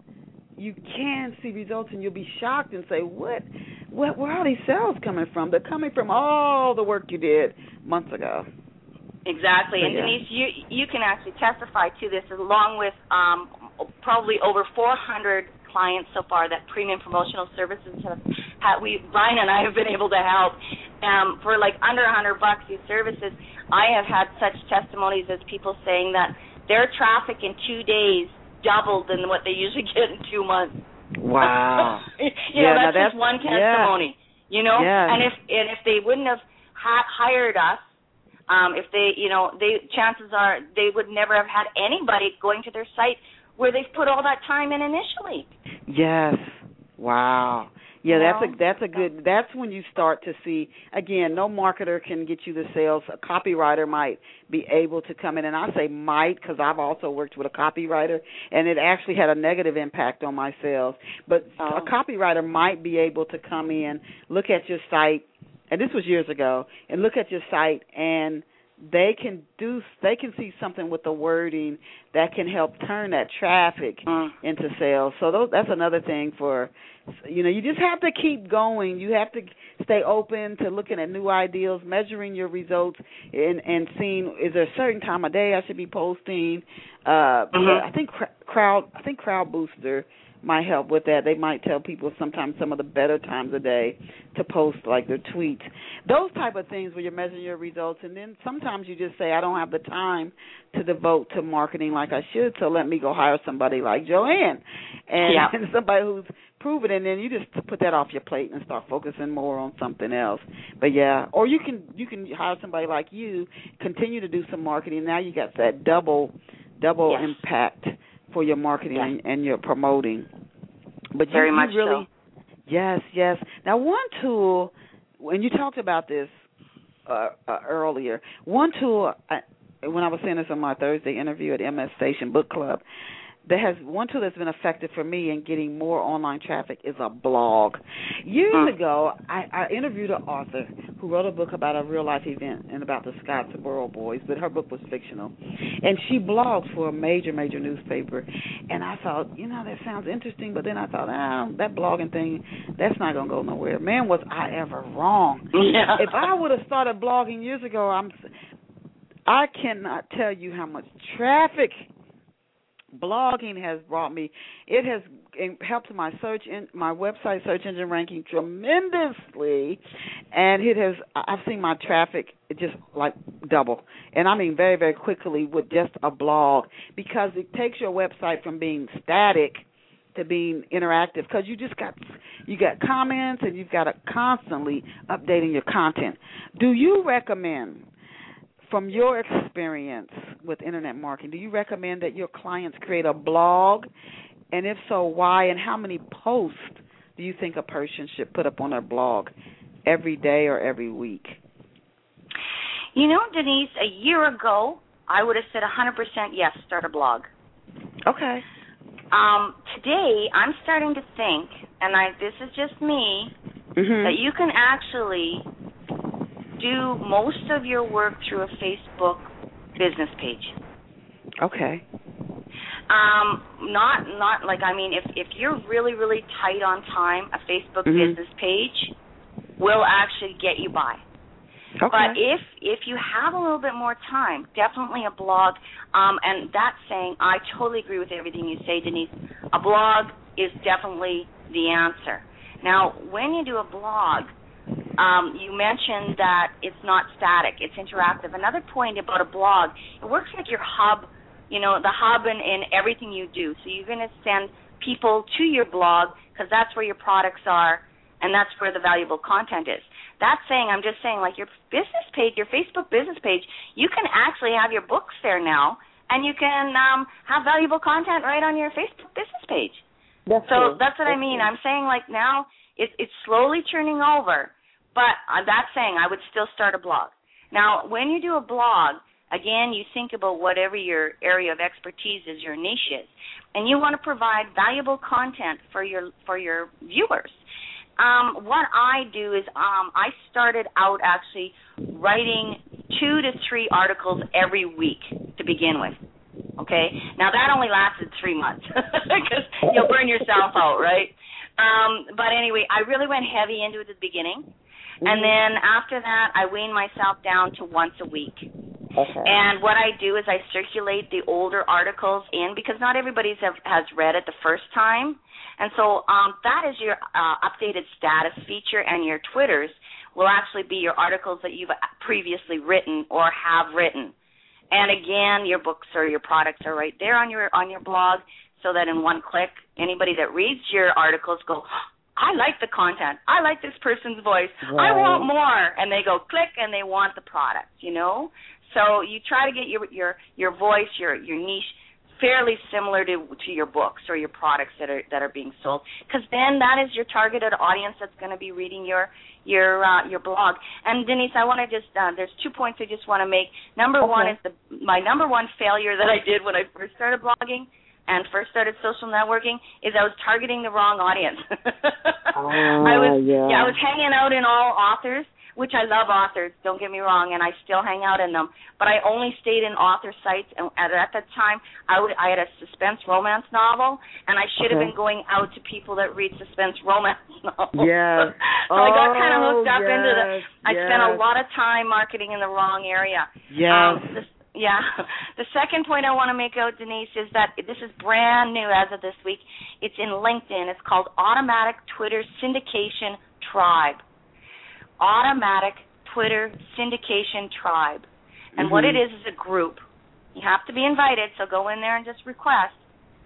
You can see results, and you'll be shocked and say, "What? What? Where are these sales coming from? They're coming from all the work you did months ago." Exactly, and Yeah. Denise, you you can actually testify to this, along with um, probably over 400 clients so far that premium promotional services have. Had, we Brian and I have been able to help um, for like under a 100 bucks. These services, I have had such testimonies as people saying that their traffic in two days doubled than what they usually get in two months. Wow. you Yeah, know, that's, that's- just one yeah. testimony. You know, Yeah. and if and if they wouldn't have ha- hired us, um, if they, you know, they chances are they would never have had anybody going to their site where they've put all that time in initially. Yes. Wow. Yeah, that's a that's a good. That's when you start to see again. No marketer can get you the sales. A copywriter might be able to come in, and I say might because I've also worked with a copywriter, and it actually had a negative impact on my sales. But oh. a copywriter might be able to come in, look at your site, and this was years ago, and look at your site and they can do they can see something with the wording that can help turn that traffic mm. into sales so those, that's another thing for you know you just have to keep going you have to stay open to looking at new ideas measuring your results and and seeing is there a certain time of day i should be posting uh mm-hmm. i think crowd i think CrowdBooster might help with that. They might tell people sometimes some of the better times of day to post like their tweets. Those type of things where you're measuring your results and then sometimes you just say, I don't have the time to devote to marketing like I should, so let me go hire somebody like Jo Anne. And, yeah. and somebody who's proven and then you just put that off your plate and start focusing more on something else. But yeah. Or you can you can hire somebody like you, continue to do some marketing. Now you got that double double yes. impact for your marketing yeah. and, and your promoting. But very you, much you really, so. Yes, yes. Now, one tool, when you talked about this uh, uh, earlier, one tool, I, when I was saying this on my Thursday interview at MS Station Book Club, that has one tool that's been effective for me in getting more online traffic is a blog. Years ago, I, I interviewed an author who wrote a book about a real life event and about the Scottsboro Boys, but her book was fictional, and she blogs for a major major newspaper. And I thought, you know, that sounds interesting, but then I thought, ah, that blogging thing, that's not gonna go nowhere. Man, was I ever wrong? Yeah. If I would have started blogging years ago, I'm, I cannot tell you how much traffic blogging has brought me it has helped my search in my website search engine ranking tremendously and it has i've seen my traffic just like double. And i mean very very quickly with just a blog because it takes your website from being static to being interactive because you just got you got comments and you've got to constantly updating your content. Do you recommend from your experience with internet marketing, do you recommend that your clients create a blog? And if so, why? And how many posts do you think a person should put up on their blog every day or every week? You know, Denise, a year ago, I would have said 100% yes, start a blog. Okay. Um, today, I'm starting to think, and I this is just me, mm-hmm. that you can actually do most of your work through a Facebook business page. Okay. Um, not not like I mean, if if you're really really tight on time, a Facebook mm-hmm. business page will actually get you by. Okay. But if if you have a little bit more time, definitely a blog. Um, and that's saying I totally agree with everything you say, Denise. A blog is definitely the answer. Now, when you do a blog, um, you mentioned that it's not static; it's interactive. Another point about a blog, it works like your hub. You know, the hub in, in everything you do. So you're going to send people to your blog because that's where your products are, and that's where the valuable content is. That's saying, I'm just saying, like your business page, your Facebook business page, you can actually have your books there now, and you can um, have valuable content right on your Facebook business page. That's so true. that's what that's I mean. True. I'm saying like now it's it's slowly turning over but uh, that's saying I would still start a blog. Now, when you do a blog, again, you think about whatever your area of expertise is, your niche is, and you want to provide valuable content for your for your viewers. Um, what I do is um, I started out actually writing two to three articles every week to begin with. Okay, now that only lasted three months because you'll burn yourself out, right? Um, but anyway, I really went heavy into it at the beginning. And then after that, I wean myself down to once a week. Okay. And what I do is I circulate the older articles in because not everybody have, has read it the first time. And so um, that is your uh, updated status feature, and your Twitters will actually be your articles that you've previously written or have written. And again, your books or your products are right there on your on your blog, so that in one click, anybody that reads your articles go, I like the content. I like this person's voice. Right. I want more. And they go click and they want the product, you know? So you try to get your your your voice, your your niche fairly similar to to your books or your products that are that are being sold because then that is your targeted audience that's going to be reading your your uh, your blog and denise i want to just uh, there's two points i just want to make number okay. one is the my number one failure that i did when i first started blogging and first started social networking is I was targeting the wrong audience. oh, I was yeah. yeah, I was hanging out in all authors which I love authors, don't get me wrong, and I still hang out in them. But I only stayed in author sites, and at, at that time, I would I had a suspense romance novel, and I should okay. have been going out to people that read suspense romance novels. Yeah. so I got kind of hooked up oh, yes, into the. I yes. spent a lot of time marketing in the wrong area. Yes. Um, yeah. The second point I want to make out, Denise, is that this is brand new as of this week. It's in LinkedIn. It's called Automatic Twitter Syndication Tribe automatic Twitter syndication tribe. And mm-hmm. what it is is a group. You have to be invited, so go in there and just request.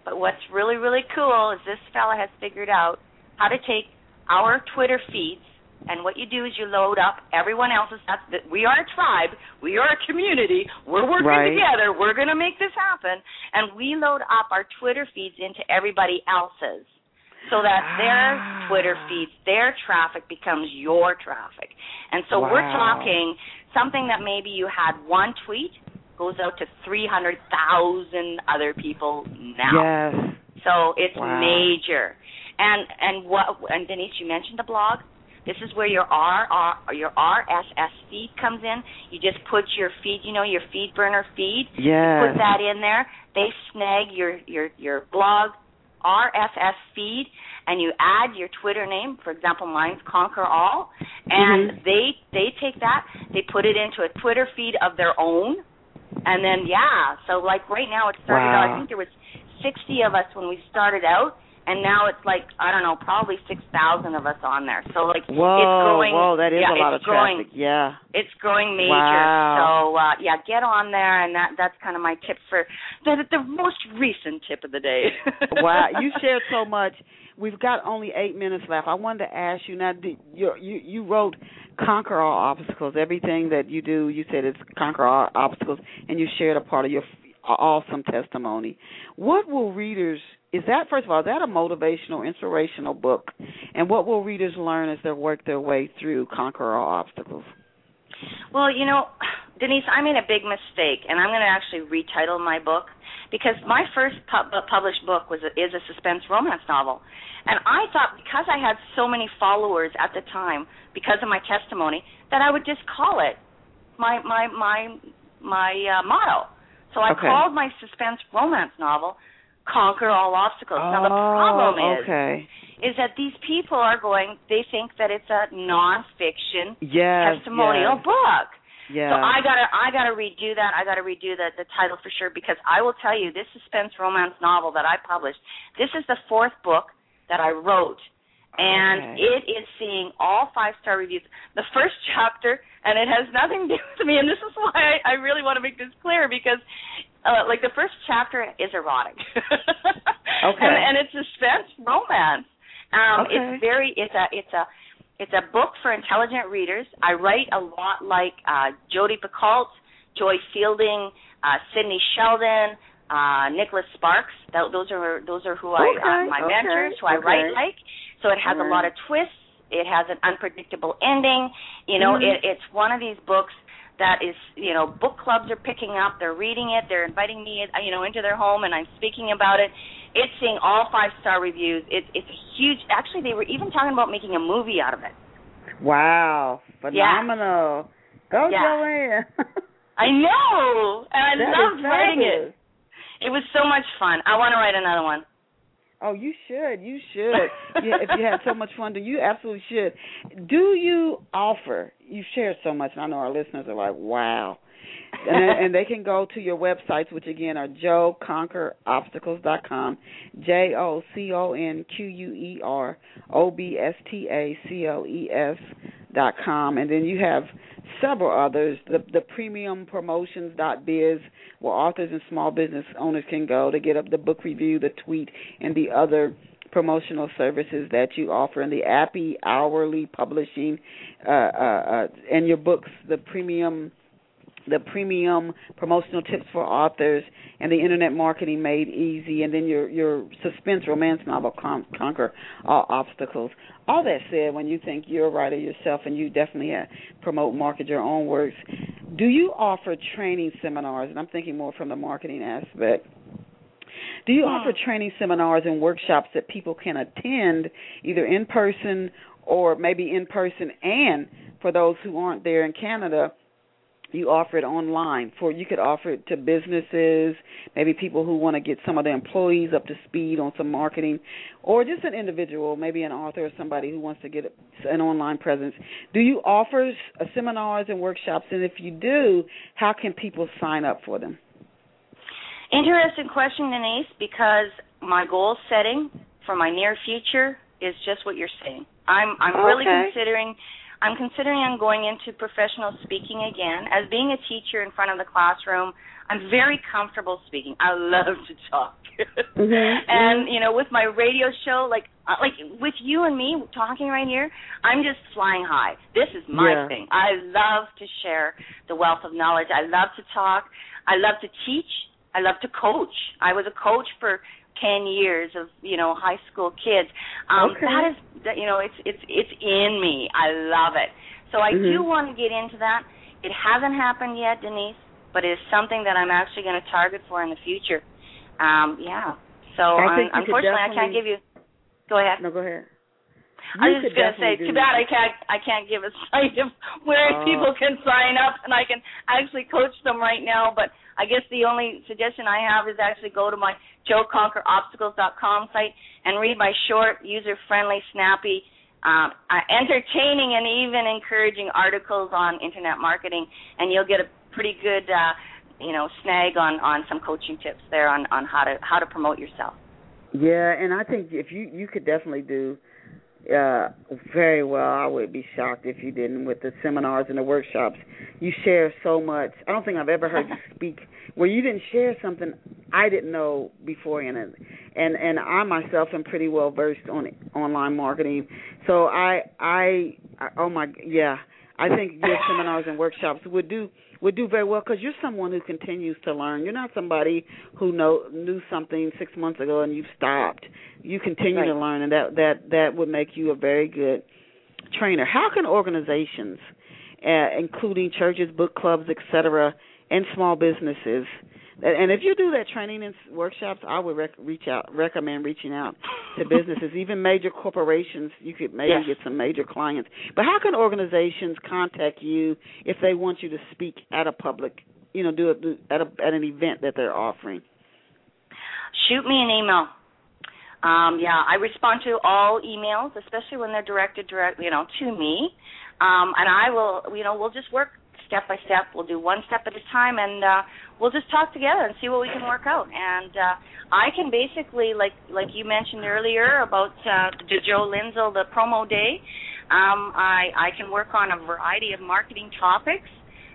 But what's really, really cool is this fella has figured out how to take our Twitter feeds, and what you do is you load up everyone else's. That's that we are a tribe, we are a community. We're working right. together. We're going to make this happen, and we load up our Twitter feeds into everybody else's so that their ah. Twitter feeds, their traffic becomes your traffic. And so wow. we're talking something that maybe you had one tweet goes out to 300,000 other people now. Yes. So it's wow. major. And and what and Denise you mentioned the blog. This is where your R, R your RSS feed comes in. You just put your feed, you know, your FeedBurner feed. You put that in there. They snag your your your blog RSS feed and you add your Twitter name, for example, mine's Conquer All, and mm-hmm. they they take that, they put it into a Twitter feed of their own, and then yeah, so like right now it started wow. out. I think there was 60 of us when we started out, and now it's like I don't know, probably 6,000 of us on there. So like whoa, it's growing. Whoa, that is yeah, a lot it's of growing, traffic. Yeah. It's growing major. Wow. So uh, yeah, get on there, and that that's kind of my tip for the the most recent tip of the day. wow, you shared so much. We've got only eight minutes left. I wanted to ask you now. You you you wrote conquer all obstacles. Everything that you do, you said it's conquer all obstacles, and you shared a part of your awesome testimony. What will readers is that first of all is that a motivational inspirational book? And what will readers learn as they work their way through conquer all obstacles? Well you know denise i made a big mistake and i'm going to actually retitle my book because my first pu- published book was a, is a suspense romance novel. And i thought because i had so many followers at the time because of my testimony that i would just call it my my my my uh, motto. So i okay. called my suspense romance novel conquer all obstacles. Oh, now the problem oh, is okay. is that these people are going they think that it's a nonfiction yes, testimonial yes. book. Yeah. So I gotta I gotta redo that. I gotta redo the the title for sure because I will tell you this suspense romance novel that I published. This is the fourth book that I wrote, and okay. it is seeing all five star reviews. The first chapter, and it has nothing to do with me. And this is why I, I really want to make this clear because uh, like the first chapter is erotic. okay. And, and it's suspense romance. Um, okay. It's very it's a it's a it's a book for intelligent readers. I write a lot like uh, Jodi Picoult, Joy Fielding, uh, Sidney Sheldon, uh, Nicholas Sparks. Th- those are those are who okay. I uh, my okay. mentors who I write like. So it has a lot of twists. It has an unpredictable ending. You know, mm-hmm. it, it's one of these books that is you know book clubs are picking up they're reading it they're inviting me uh, you know into their home and i'm speaking about it. It's seeing all five star reviews. It's it's a huge actually they were even talking about making a movie out of it. Wow. Phenomenal. Yeah. go yeah. Jo Anne. I know. And i that loved writing it. it was so much fun. I want to write another one Oh, you should. You should. yeah, if you had so much fun, you absolutely should. Do you offer? You share so much, and I know our listeners are like, "Wow." and, and they can go to your websites, which again are joconquerobstacles.com, J O C O N Q U E R O B S T A C L E S dot com, and then you have several others. The the premium promotions dot biz, where authors and small business owners can go to get up the book review, the tweet, and the other promotional services that you offer in the Appy hourly publishing uh, uh, uh, and your books, the premium the premium promotional tips for authors and the internet marketing made easy and then your your suspense romance novel Con- conquer all obstacles. All that said when you think you're a writer yourself and you definitely uh, promote market your own works do you offer training seminars? And i'm thinking more from the marketing aspect. Do you offer hmm. training seminars and workshops that people can attend either in person or maybe in person and for those who aren't there in Canada you offer it online for you could offer it to businesses maybe people who want to get some of their employees up to speed on some marketing or just an individual maybe an author or somebody who wants to get an online presence. Do you offer uh, seminars and workshops? And if you do how can people sign up for them? Interesting question denise because my goal setting for my near future is just what you're saying. I'm i'm okay. really considering I'm considering on going into professional speaking again. As being a teacher in front of the classroom, I'm very comfortable speaking. I love to talk. mm-hmm. and you know, with my radio show, like uh, like with you and me talking right here, I'm just flying high. This is my yeah. thing. I love to share the wealth of knowledge. I love to talk. I love to teach. I love to coach. I was a coach for ten years of you know high school kids. Um, okay. That is that you know it's it's it's in me. I love it. So I mm-hmm. do want to get into that. It hasn't happened yet, Denise, but it is something that I'm actually going to target for in the future. Um, yeah. So I um, unfortunately, I can't give you. Go ahead. No, go ahead. You I was just gonna say, too bad I can't I can't give a site of where uh, people can sign up and I can actually coach them right now. But I guess the only suggestion I have is actually go to my joconquerobstacles.com site and read my short, user-friendly, snappy, um, uh, entertaining, and even encouraging articles on internet marketing, and you'll get a pretty good, uh, you know, snag on on some coaching tips there on on how to how to promote yourself. Yeah, and I think if you you could definitely do uh very well. I would be shocked if you didn't with the seminars and the workshops. You share so much. I don't think I've ever heard you speak where you didn't share something I didn't know beforehand and and and I myself am pretty well versed on online marketing. So I I, I oh my yeah, I think your seminars and workshops would do would do very well because you're someone who continues to learn. You're not somebody who know knew something six months ago and you've stopped. You continue right. to learn, and that that that would make you a very good trainer. How can organizations, uh, including churches, book clubs, etc., and small businesses, and if you do that training and workshops, I would rec- reach out, recommend reaching out to businesses, even major corporations. You could maybe yes. get some major clients. But how can organizations contact you if they want you to speak at a public, you know, do it at a at an event that they're offering? Shoot me an email. Um, yeah, I respond to all emails, especially when they're directed direct, you know, to me. Um, and I will, you know, we'll just work step by step. We'll do one step at a time, and uh, we'll just talk together and see what we can work out. And uh, I can basically, like like you mentioned earlier about uh, the Jo Linsdell, the promo day. Um, I I can work on a variety of marketing topics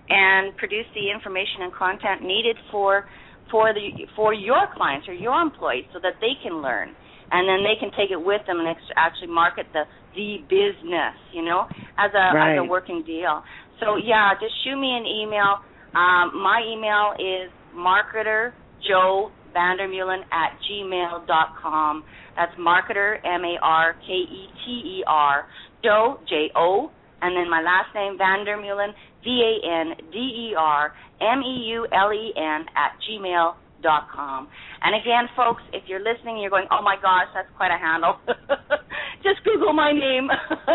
and produce the information and content needed for for the for your clients or your employees so that they can learn and then they can take it with them and actually market the the business, you know, as a right. as a working deal. So yeah, just shoot me an email. Um, my email is marketer Jo Vandermeulen at gmail dot com. That's marketer M A R K E T E R Jo J O and then my last name Vandermeulen V A N D E R M E U L E N at gmail dot com. And again, folks, if you're listening, you're going, "Oh my gosh, that's quite a handle." just Google my name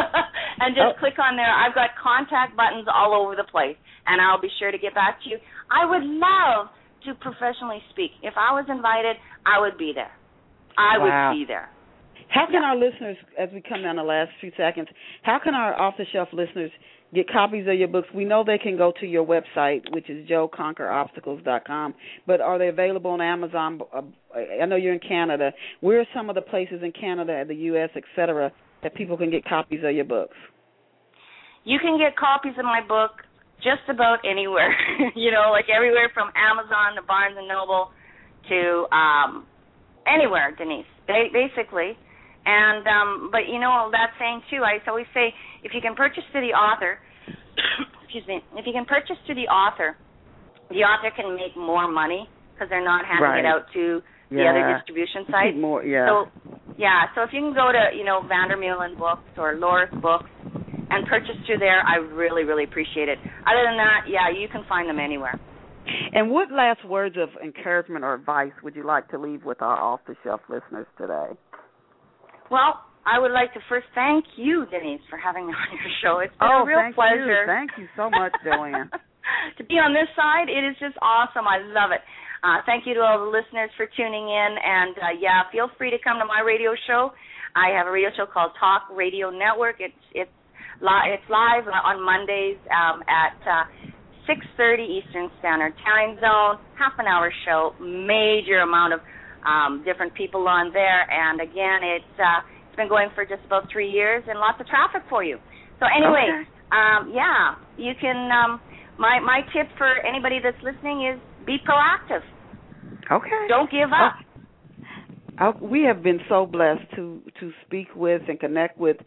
and just oh. click on there. I've got contact buttons all over the place, and I'll be sure to get back to you. I would love to professionally speak. If I was invited, I would be there. I wow. would be there. How can yeah. our listeners, as we come down the last few seconds, how can our off the shelf listeners get copies of your books? We know they can go to your website, which is joconquerobstacles.com, but are they available on Amazon? Uh, I know you're in Canada. Where are some of the places in Canada, the U.S., et cetera, that people can get copies of your books? You can get copies of my book just about anywhere. you know, like everywhere from Amazon to Barnes and Noble to um anywhere, Denise. Basically, and um, but you know that saying too. I always say if you can purchase to the author, excuse me, if you can purchase to the author, the author can make more money because they're not handing right. it out to yeah. the other distribution sites. More, yeah. So, yeah. So if you can go to you know Vandermeulen Books or Laurus Books and purchase through there, I really really appreciate it. Other than that, yeah, you can find them anywhere. And what last words of encouragement or advice would you like to leave with our off the shelf listeners today? Well, I would like to first thank you, Denise, for having me on your show. It's been oh, a real thank pleasure. You. Thank you so much, Jo Anne. to be on this side, it is just awesome. I love it. Uh, thank you to all the listeners for tuning in, and uh, yeah, feel free to come to my radio show. I have a radio show called Talk Radio Network. It's it's it's live on Mondays um, at uh, 6:30 Eastern Standard Time Zone. Half an hour show, major amount of um, different people on there, and again, it's uh, it's been going for just about three years and lots of traffic for you. So anyway, okay. um, yeah, you can. Um, my my tip for anybody that's listening is be proactive. Okay. Don't give up. Oh. Uh, we have been so blessed to to speak with and connect with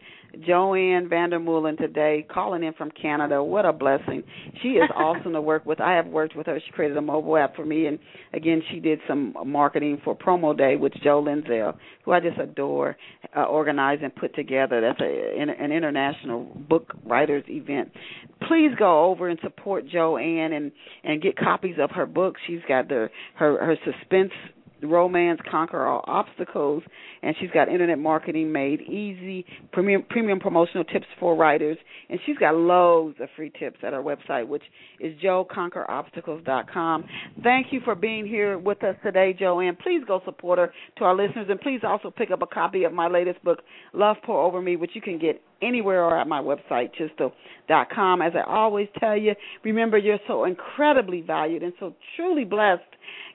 Jo Anne Vandermeulen today, calling in from Canada. What a blessing! She is awesome to work with. I have worked with her. She created a mobile app for me, and again, she did some marketing for Promo Day with Jo Linsdell, who I just adore, uh, organized and put together. That's a, an international book writers event. Please go over and support Jo Anne and and get copies of her book. She's got the her her suspense romance conquer all obstacles and she's got internet marketing made easy premium premium promotional tips for writers and she's got loads of free tips at her website which is joconquerobstacles.com thank you for being here with us today Jo Anne please go support her to our listeners and please also pick up a copy of my latest book love pour over me which you can get anywhere or at my website chistell.com as i always tell you remember you're so incredibly valued and so truly blessed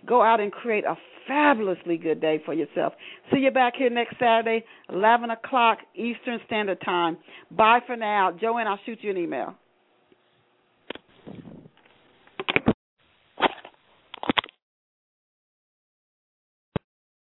go out and create a fabulously good day for yourself. See you back here next Saturday, 11 o'clock Eastern Standard Time. Bye for now. Jo Anne, I'll shoot you an email.